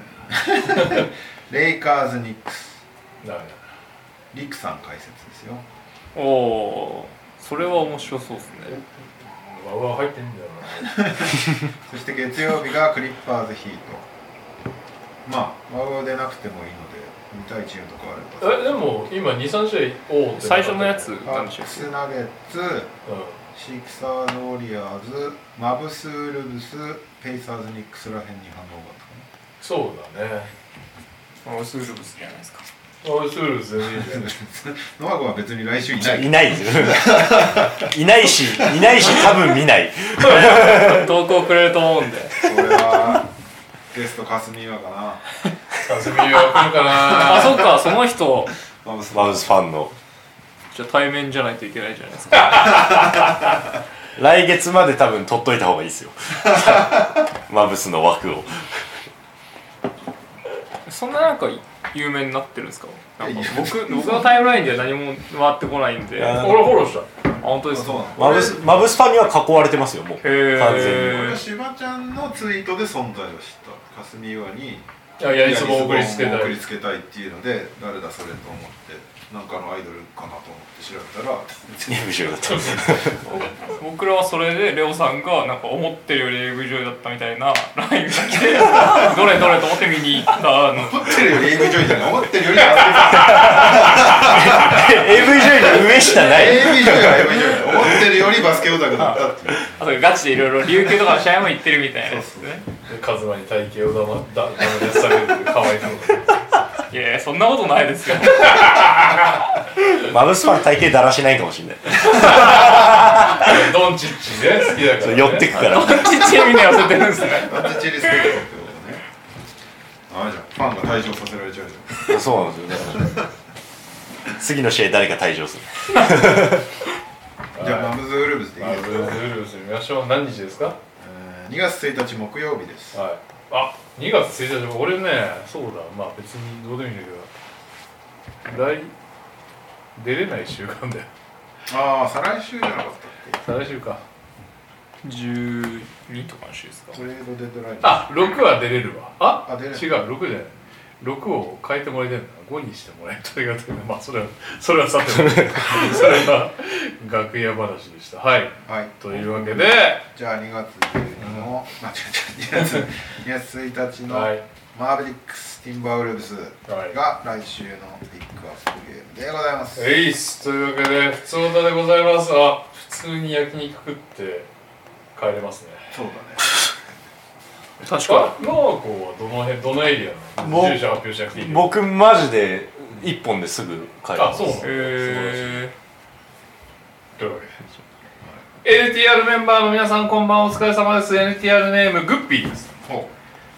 [LAUGHS] レイカーズ・ニックス。ダメリクさん解説ですよ。おおーそれは面白そうですね。だわわ入ってんだよ [LAUGHS] そして月曜日がクリッパーズ・ヒート。まあワウワウでなくてもいいので見たいチームとかあれば。なえでも今23試合お最初のやつバック何でしたっスナゲッツうシクサーズ・ウォリアーズマブス・ウルブスペイサーズ・ニックスらへんに反応があったそうだね。マウスウルブスじゃないですか。俺スール全然いいじゃんなノアゴは別に来週いない。いないです。いないしいないし多分見ない。投稿くれると思うんで。これはゲストかすみわかな。かすみは来るかな。あそっかその人。マブス。マウスファンの。じゃあ対面じゃないといけないじゃないですか。[LAUGHS] 来月まで多分取っといた方がいいですよ。[LAUGHS] マブスの枠をそんななんか有名になってるんですか？なんか僕僕のタイムラインでは何も回ってこないんで。あ俺フォローした。本当ですか？マブスマブスファンには囲われてますよもう。へ完全にしばちゃんのツイートで存在を知った。かすみわにいややりつぼを送りつけたい。送りつけたいっていうので誰だそれと思ってなんかのアイドルかなと思って調べたらいや後ろだった。僕らはそれでレオさんがなんか思ってるより AV 女優だったみたいな LINE が来てどれどれと思って見に行ったの。思ってるより AV 女優じゃない。思ってるより AV 女優の上下ない。AV 女優は AV 女優思ってるよりバスケオタクだったっていう。あとガチでいろいろ琉球とかの試合も行ってるみたいなですね。でカズマに体型をだまだダメ出しされるかわいそういやいやそんなことないですよ。[LAUGHS] マブスファン体型だらしないかもしれない。ドンチッチね好きだから、ね、寄ってくから。ちっちゃいみんな寄せてるんですね。なんでチリスペクトってことね。あじゃんファンが退場させられちゃうじゃん。そうなんですよ。ね次の試合誰か退場する？じゃあマブズ・ウルブズでいいまあ、ですブルーズルース見ましょう何日ですか？えー2月1日木曜日です。はいあ2月1日俺ねそうだまあ別にどうでもいいんだけど。来出れない週間だよ。ああ再来週じゃなかったっ再来週か。12とかの週ですか？けトレードデッドライン。あ6は出れるわ。ああ出れる。違う6じゃない6を変えてもらいたいんだ5にしてもらえるとありがたいなまあそれはそれはさてそれは楽屋話でした。はい。はい。というわけでじゃあ2月12の、あ違う違う2月2月1日のはい。マーベリックス・ティンバーウルブスはい。が来週のピックアップゲームでございます。えいっすというわけで普通歌でございます。あ普通に焼肉食って帰れますね。そうだね確かあノアコはどの辺どのエリアなのもう住所発表しなくていいけど僕マジで一本ですぐ帰りますあそうなの？へというわけで NTR メンバーの皆さんこんばんはお疲れ様です。NTR ネームグッピーです。ほ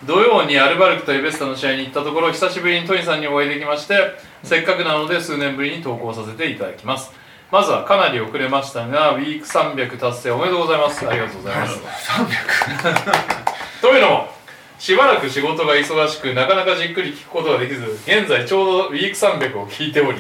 土曜にアルバルクとエベスタの試合に行ったところ久しぶりにトニさんにお会いできましてせっかくなので数年ぶりに投稿させていただきます。まずはかなり遅れましたがウィーク300達成おめでとうございます。ありがとうございます [LAUGHS] というのもしばらく仕事が忙しくなかなかじっくり聞くことができず現在ちょうどウィーク300を聞いており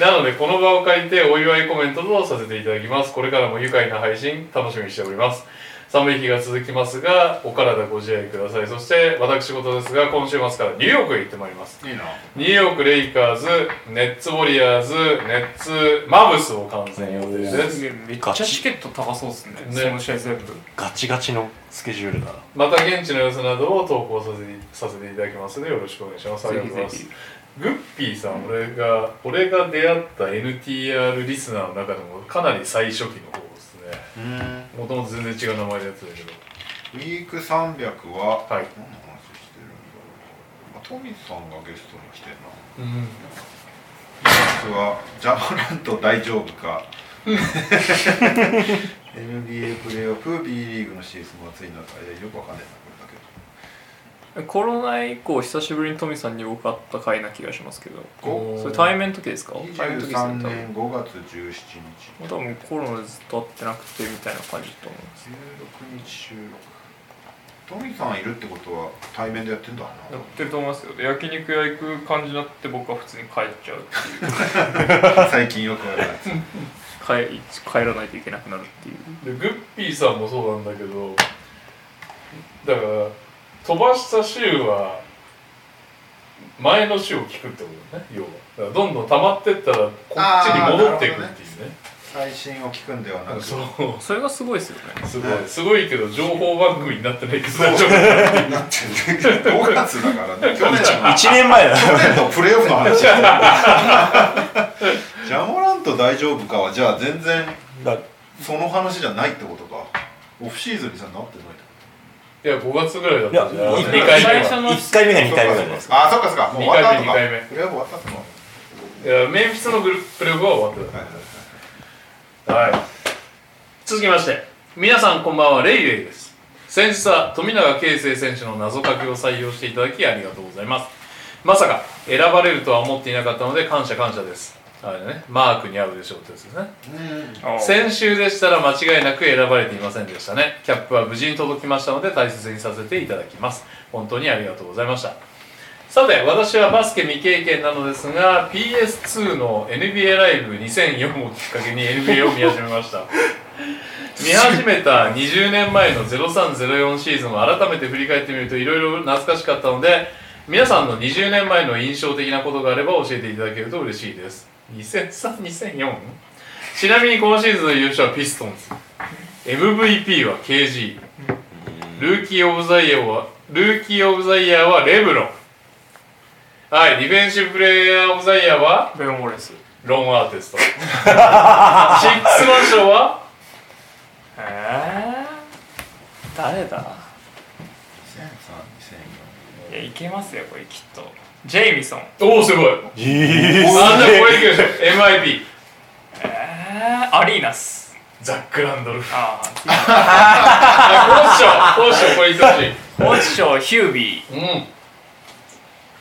なのでこの場を借りてお祝いコメントとさせていただきます。これからも愉快な配信楽しみにしております寒い日が続きますがお体ご自愛ください。そして私事ですが今週末からニューヨークへ行ってまいります。ういいな。ニューヨークレイカーズネッツウォリアーズネッツマブスを観戦予定です。えめっちゃチケット高そうですね。ね。その試合全部。ガチガチのスケジュールだな。また現地の様子などを投稿させてさせていただきますのでよろしくお願いします。ありがとうございます。ぜひぜグッピーさん、俺が俺が出会った NTR リスナーの中でもかなり最初期のもともと全然違う名前のやつだけど。ウィーク300ははい。何の話してるんだろう、まあ、トミさんがゲストに来てるな。うん。僕はジャマラント大丈夫か。[LAUGHS] NBA プレーオフ B リーグのシーズンも熱い中。よくわかんないなコロナ以降久しぶりにトミさんに僕会った回な気がしますけど。ごそれ対面の時ですか？対面の時です23ね多分年5月17日多分コロナでずっと会ってなくてみたいな感じだと思います。16日収録トミさんいるってことは対面でやってんだな。やってると思いますよ。で焼肉屋行く感じになって僕は普通に帰っちゃうっていう。[LAUGHS] 最近よくあるやつ [LAUGHS] 帰帰らないといけなくなるっていう。でグッピーさんもそうなんだけど。だから飛ばした週は前の週を聞くってことね要は。だからどんどん溜まってったらこっちに戻っていくっていうね。最新を聞くんではなく。そう。それがすごいですよね。すごい。すごいけど情報番組になってないけど大丈夫なってる5月だからね。[LAUGHS] 去年1年前だ。去年のプレーオフの話。[LAUGHS] ジャモラント大丈夫かはじゃあ全然だ。その話じゃないってことか。オフシーズンにさなってないいや5月ぐらいだったじゃんい？や2回最初の1回目が2こと回目ないですかあそっかそっか。もう終わった後か。二回目。二回目プレーオフ終わった後か。いやメンフィスのグループプレーオフは終わってた。はいはいはいはい。続きまして、皆さんこんばんは、レイレイです。先日は富永啓生選手の謎かけを採用していただきありがとうございます。まさか選ばれるとは思っていなかったので感謝感謝です。あれね、マークに合うでしょうってやつですね。先週でしたら間違いなく選ばれていませんでしたね。キャップは無事に届きましたので大切にさせていただきます。本当にありがとうございました。さて、私はバスケ未経験なのですが、PS2 の NBA ライブ2004をきっかけに NBA を見始めました。[LAUGHS] 見始めた20年前の0304シーズンを改めて振り返ってみるといろいろ懐かしかったので、皆さんの20年前の印象的なことがあれば教えていただけると嬉しいです。2003、2004? ちなみに今シーズンの優勝はピストンズ。MVP は KG。 Rookie of the Year は、 Rookie of the Year はレブロン。はい、 Defensive Player of the Year はベン・ウォレスロン・アーテスト。[LAUGHS] シックスマン賞はえー、誰だ？2003 2004いやいけますよこれきっとジェイミソンおお、すごい。えーあ、じゃあこれいきましょう。MIP。えー、アリーナスザック・ランドルフ。ああ、コーチ賞。コーチ賞、これ言ってほしい。あポーチ賞ヒュービーうん。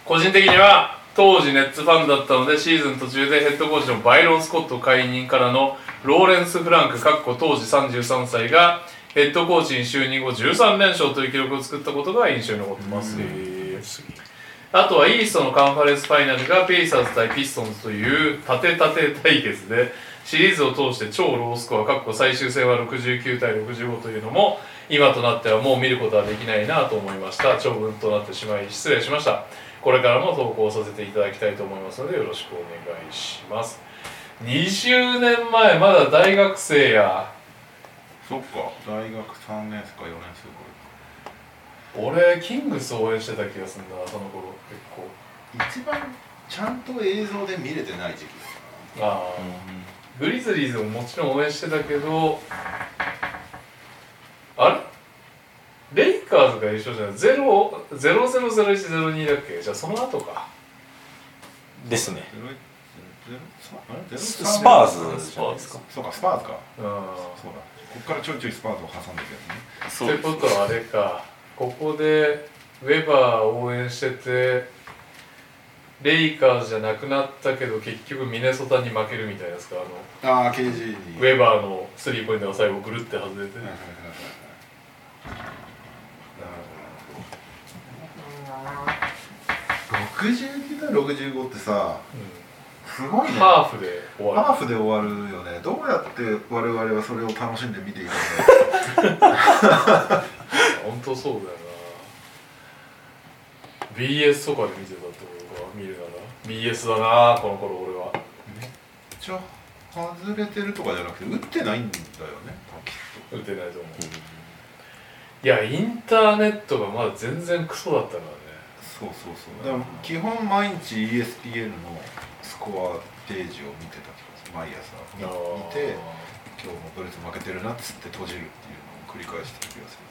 個人的には当時ネッツファンだったのでシーズン途中でヘッドコーチのバイロン・スコット解任からのローレンス・フランクかっこ当時33歳がヘッドコーチに就任後13連勝という記録を作ったことが印象に残ってます、へーあとはイーストのカンファレンスファイナルがペイサーズ対ピストンズという縦縦対決でシリーズを通して超ロースコアかっこ最終戦は69対65というのも今となってはもう見ることはできないなと思いました。長文となってしまい失礼しました。これからも投稿させていただきたいと思いますのでよろしくお願いします。20年前まだ大学生や。そっか。大学3年生か4年生か。俺キングス応援してた気がするんだなその頃結構。一番ちゃんと映像で見れてない時期だああ、グリズリーズももちろん応援してたけどあれ？レイカーズが優勝じゃない。ゼロ000102だっけ？じゃあその後か。ですね。ゼロゼロあれゼロス三パーズスパーズ？かそうかスパーズか。うんそうだ。こっからちょいちょいスパーズを挟んでいくやつね。ってことはあれかここでウェバー応援しててレイカーズじゃなくなったけど結局ミネソタに負けるみたいなやつかあのああ KG に。ウェバーのスリーポイントが最後ぐるって外れて、なるほど。69対65ってさすごいねハーフで終わるハーフで終わるよねど。うやって我々はそれを楽しんで見ていたんだ本当そうだよな。BS とかで見てたってことか見るなら。BS だなこの頃俺は。じゃあ外れてるとかじゃなくて打ってないんだよね打てないと思う、いやインターネットがまだ全然クソだったからね。そうそうそう。でも基本毎日 ESPN のスコアページを見てた気がする。毎朝。見見て今日もドイツ負けてるなっつって閉じるっていうのを繰り返してる気がする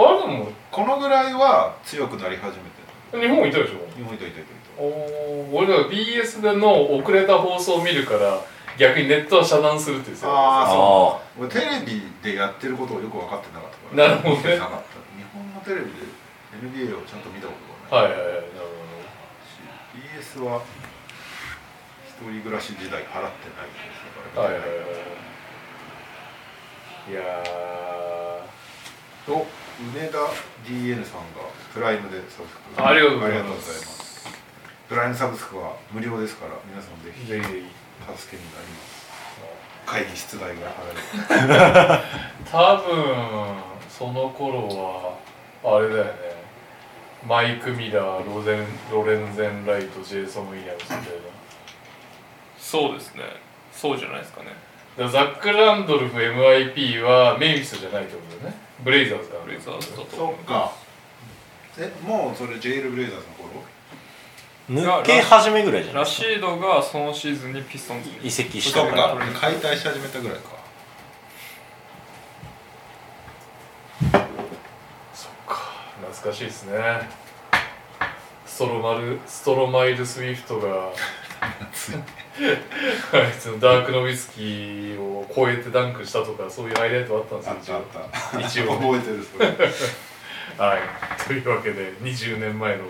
あれでもこのぐらいは強くなり始めてる。日本いたでしょ？日本いたいたいたいたおー俺だから BS での遅れた放送を見るから逆にネットは遮断するっていうあああそう。俺テレビでやってることをよく分かってなかったから。なるほどね見てなかった日本のテレビで NBA をちゃんと見たことがない。はいはいはいなるし BS は一人暮らし時代払ってないですだからほどはいはいはい。いやと梅田 DN さんがプライムでサブスクありがとうございます。プライムサブスクは無料ですから皆さんぜひ。助けになります会議室代が払える多分その頃はあれだよね。マイク・ミラーロゼンロレンゼン・ライトジェイソン・ウィリアムスみたいなそうですね。そうじゃないですかね。ザック・ランドルフ MIP はメンフィスじゃないってことだよねブレイザーズだブレイザーズだとそっか。えもうそれジェイル・ブレイザーズの頃？抜け始めぐらいじゃないラシードがそのシーズンにピストンズに移籍しそったから。か解体し始めたぐらいか。そっか。懐かしいですね。ストロマルストロマイル・スウィフトがあいつのダークノビスキーを超えてダンクしたとかそういうハイライトあったんですよあったあった。一応。覚えてるそれはい。というわけで20年前の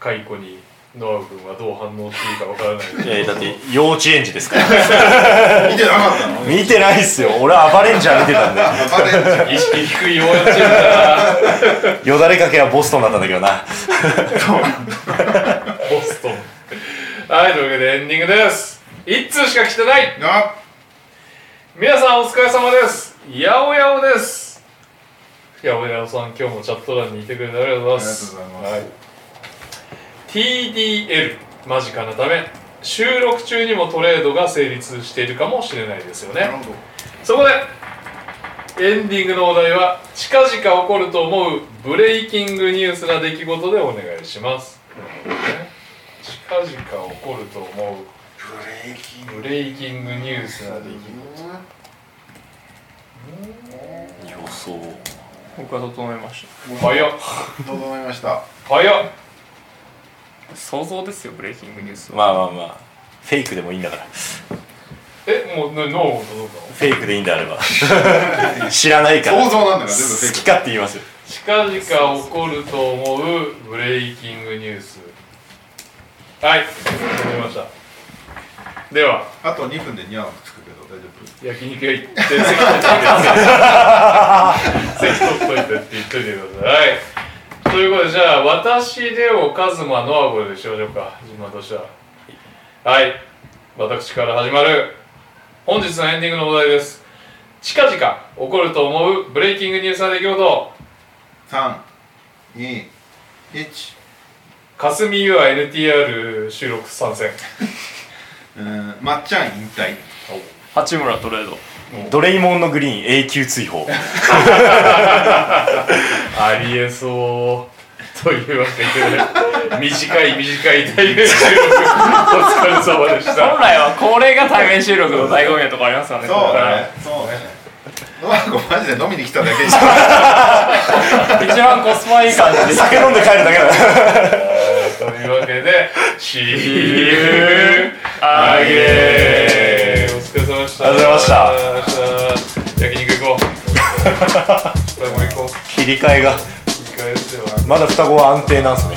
解雇にノア君はどう反応していいかわからない。いやだって幼稚園児ですから。見てなかったの？見てないっすよ。俺はアバレンジャー見てたんで。バレンジャー意識低い幼稚園だなよだれかけはボストンだったんだけどな。ボストンはいというわけでエンディングです。一通しか来てない。あ。皆さんお疲れ様です。やおやおです。やおやおさん今日もチャット欄にいてくれてありがとうございます。ありがとうございます。はい。TDL 間近なため収録中にもトレードが成立しているかもしれないですよね。なるほど。そこでエンディングのお題は近々起こると思うブレイキングニュースな出来事でお願いします、近々起こると思う。ブレイキングブレイキングニュースな出来予想。僕は整えまし事早っ。整いました。早っ。た想像ですよブレイキングニュースは。まあまあまあ。フェイクでもいいんだから。えもうね脳を届くの？フェイクでいいんであれば。知らないから。想像なんだから全部フェイク。好きかって言いますよ。近々起こると思うブレイキングニュースはい決めました。では。あと2分でニャーつくけど大丈夫？焼肉屋行って席取っといてって言っといてください。はい。ということでじゃあ私レオカズマノアゴでしましょうか順番としては。はい。私から始まる。本日のエンディングのお題です。近々起こると思うブレイキングニュースな出来事。321霞湯は NTR 収録参戦。うんまっちゃん引退。八村トレード。ドレイモンのグリーン永久追放。[LAUGHS] ありえそう。というわけで短い短い対面収録。お疲れ様でした。本来はこれが対面収録の醍醐味なとこありますよねそうだね。そうねノアコマジで飲みに来ただけじゃ一番コスパい。い。感じで酒飲んで帰るだけだとい。うわけで See you again お疲れ様でしたありがとうござい。ました焼肉行こうこれも行こう切り替えが一回ですよまだ双子は安定なんすね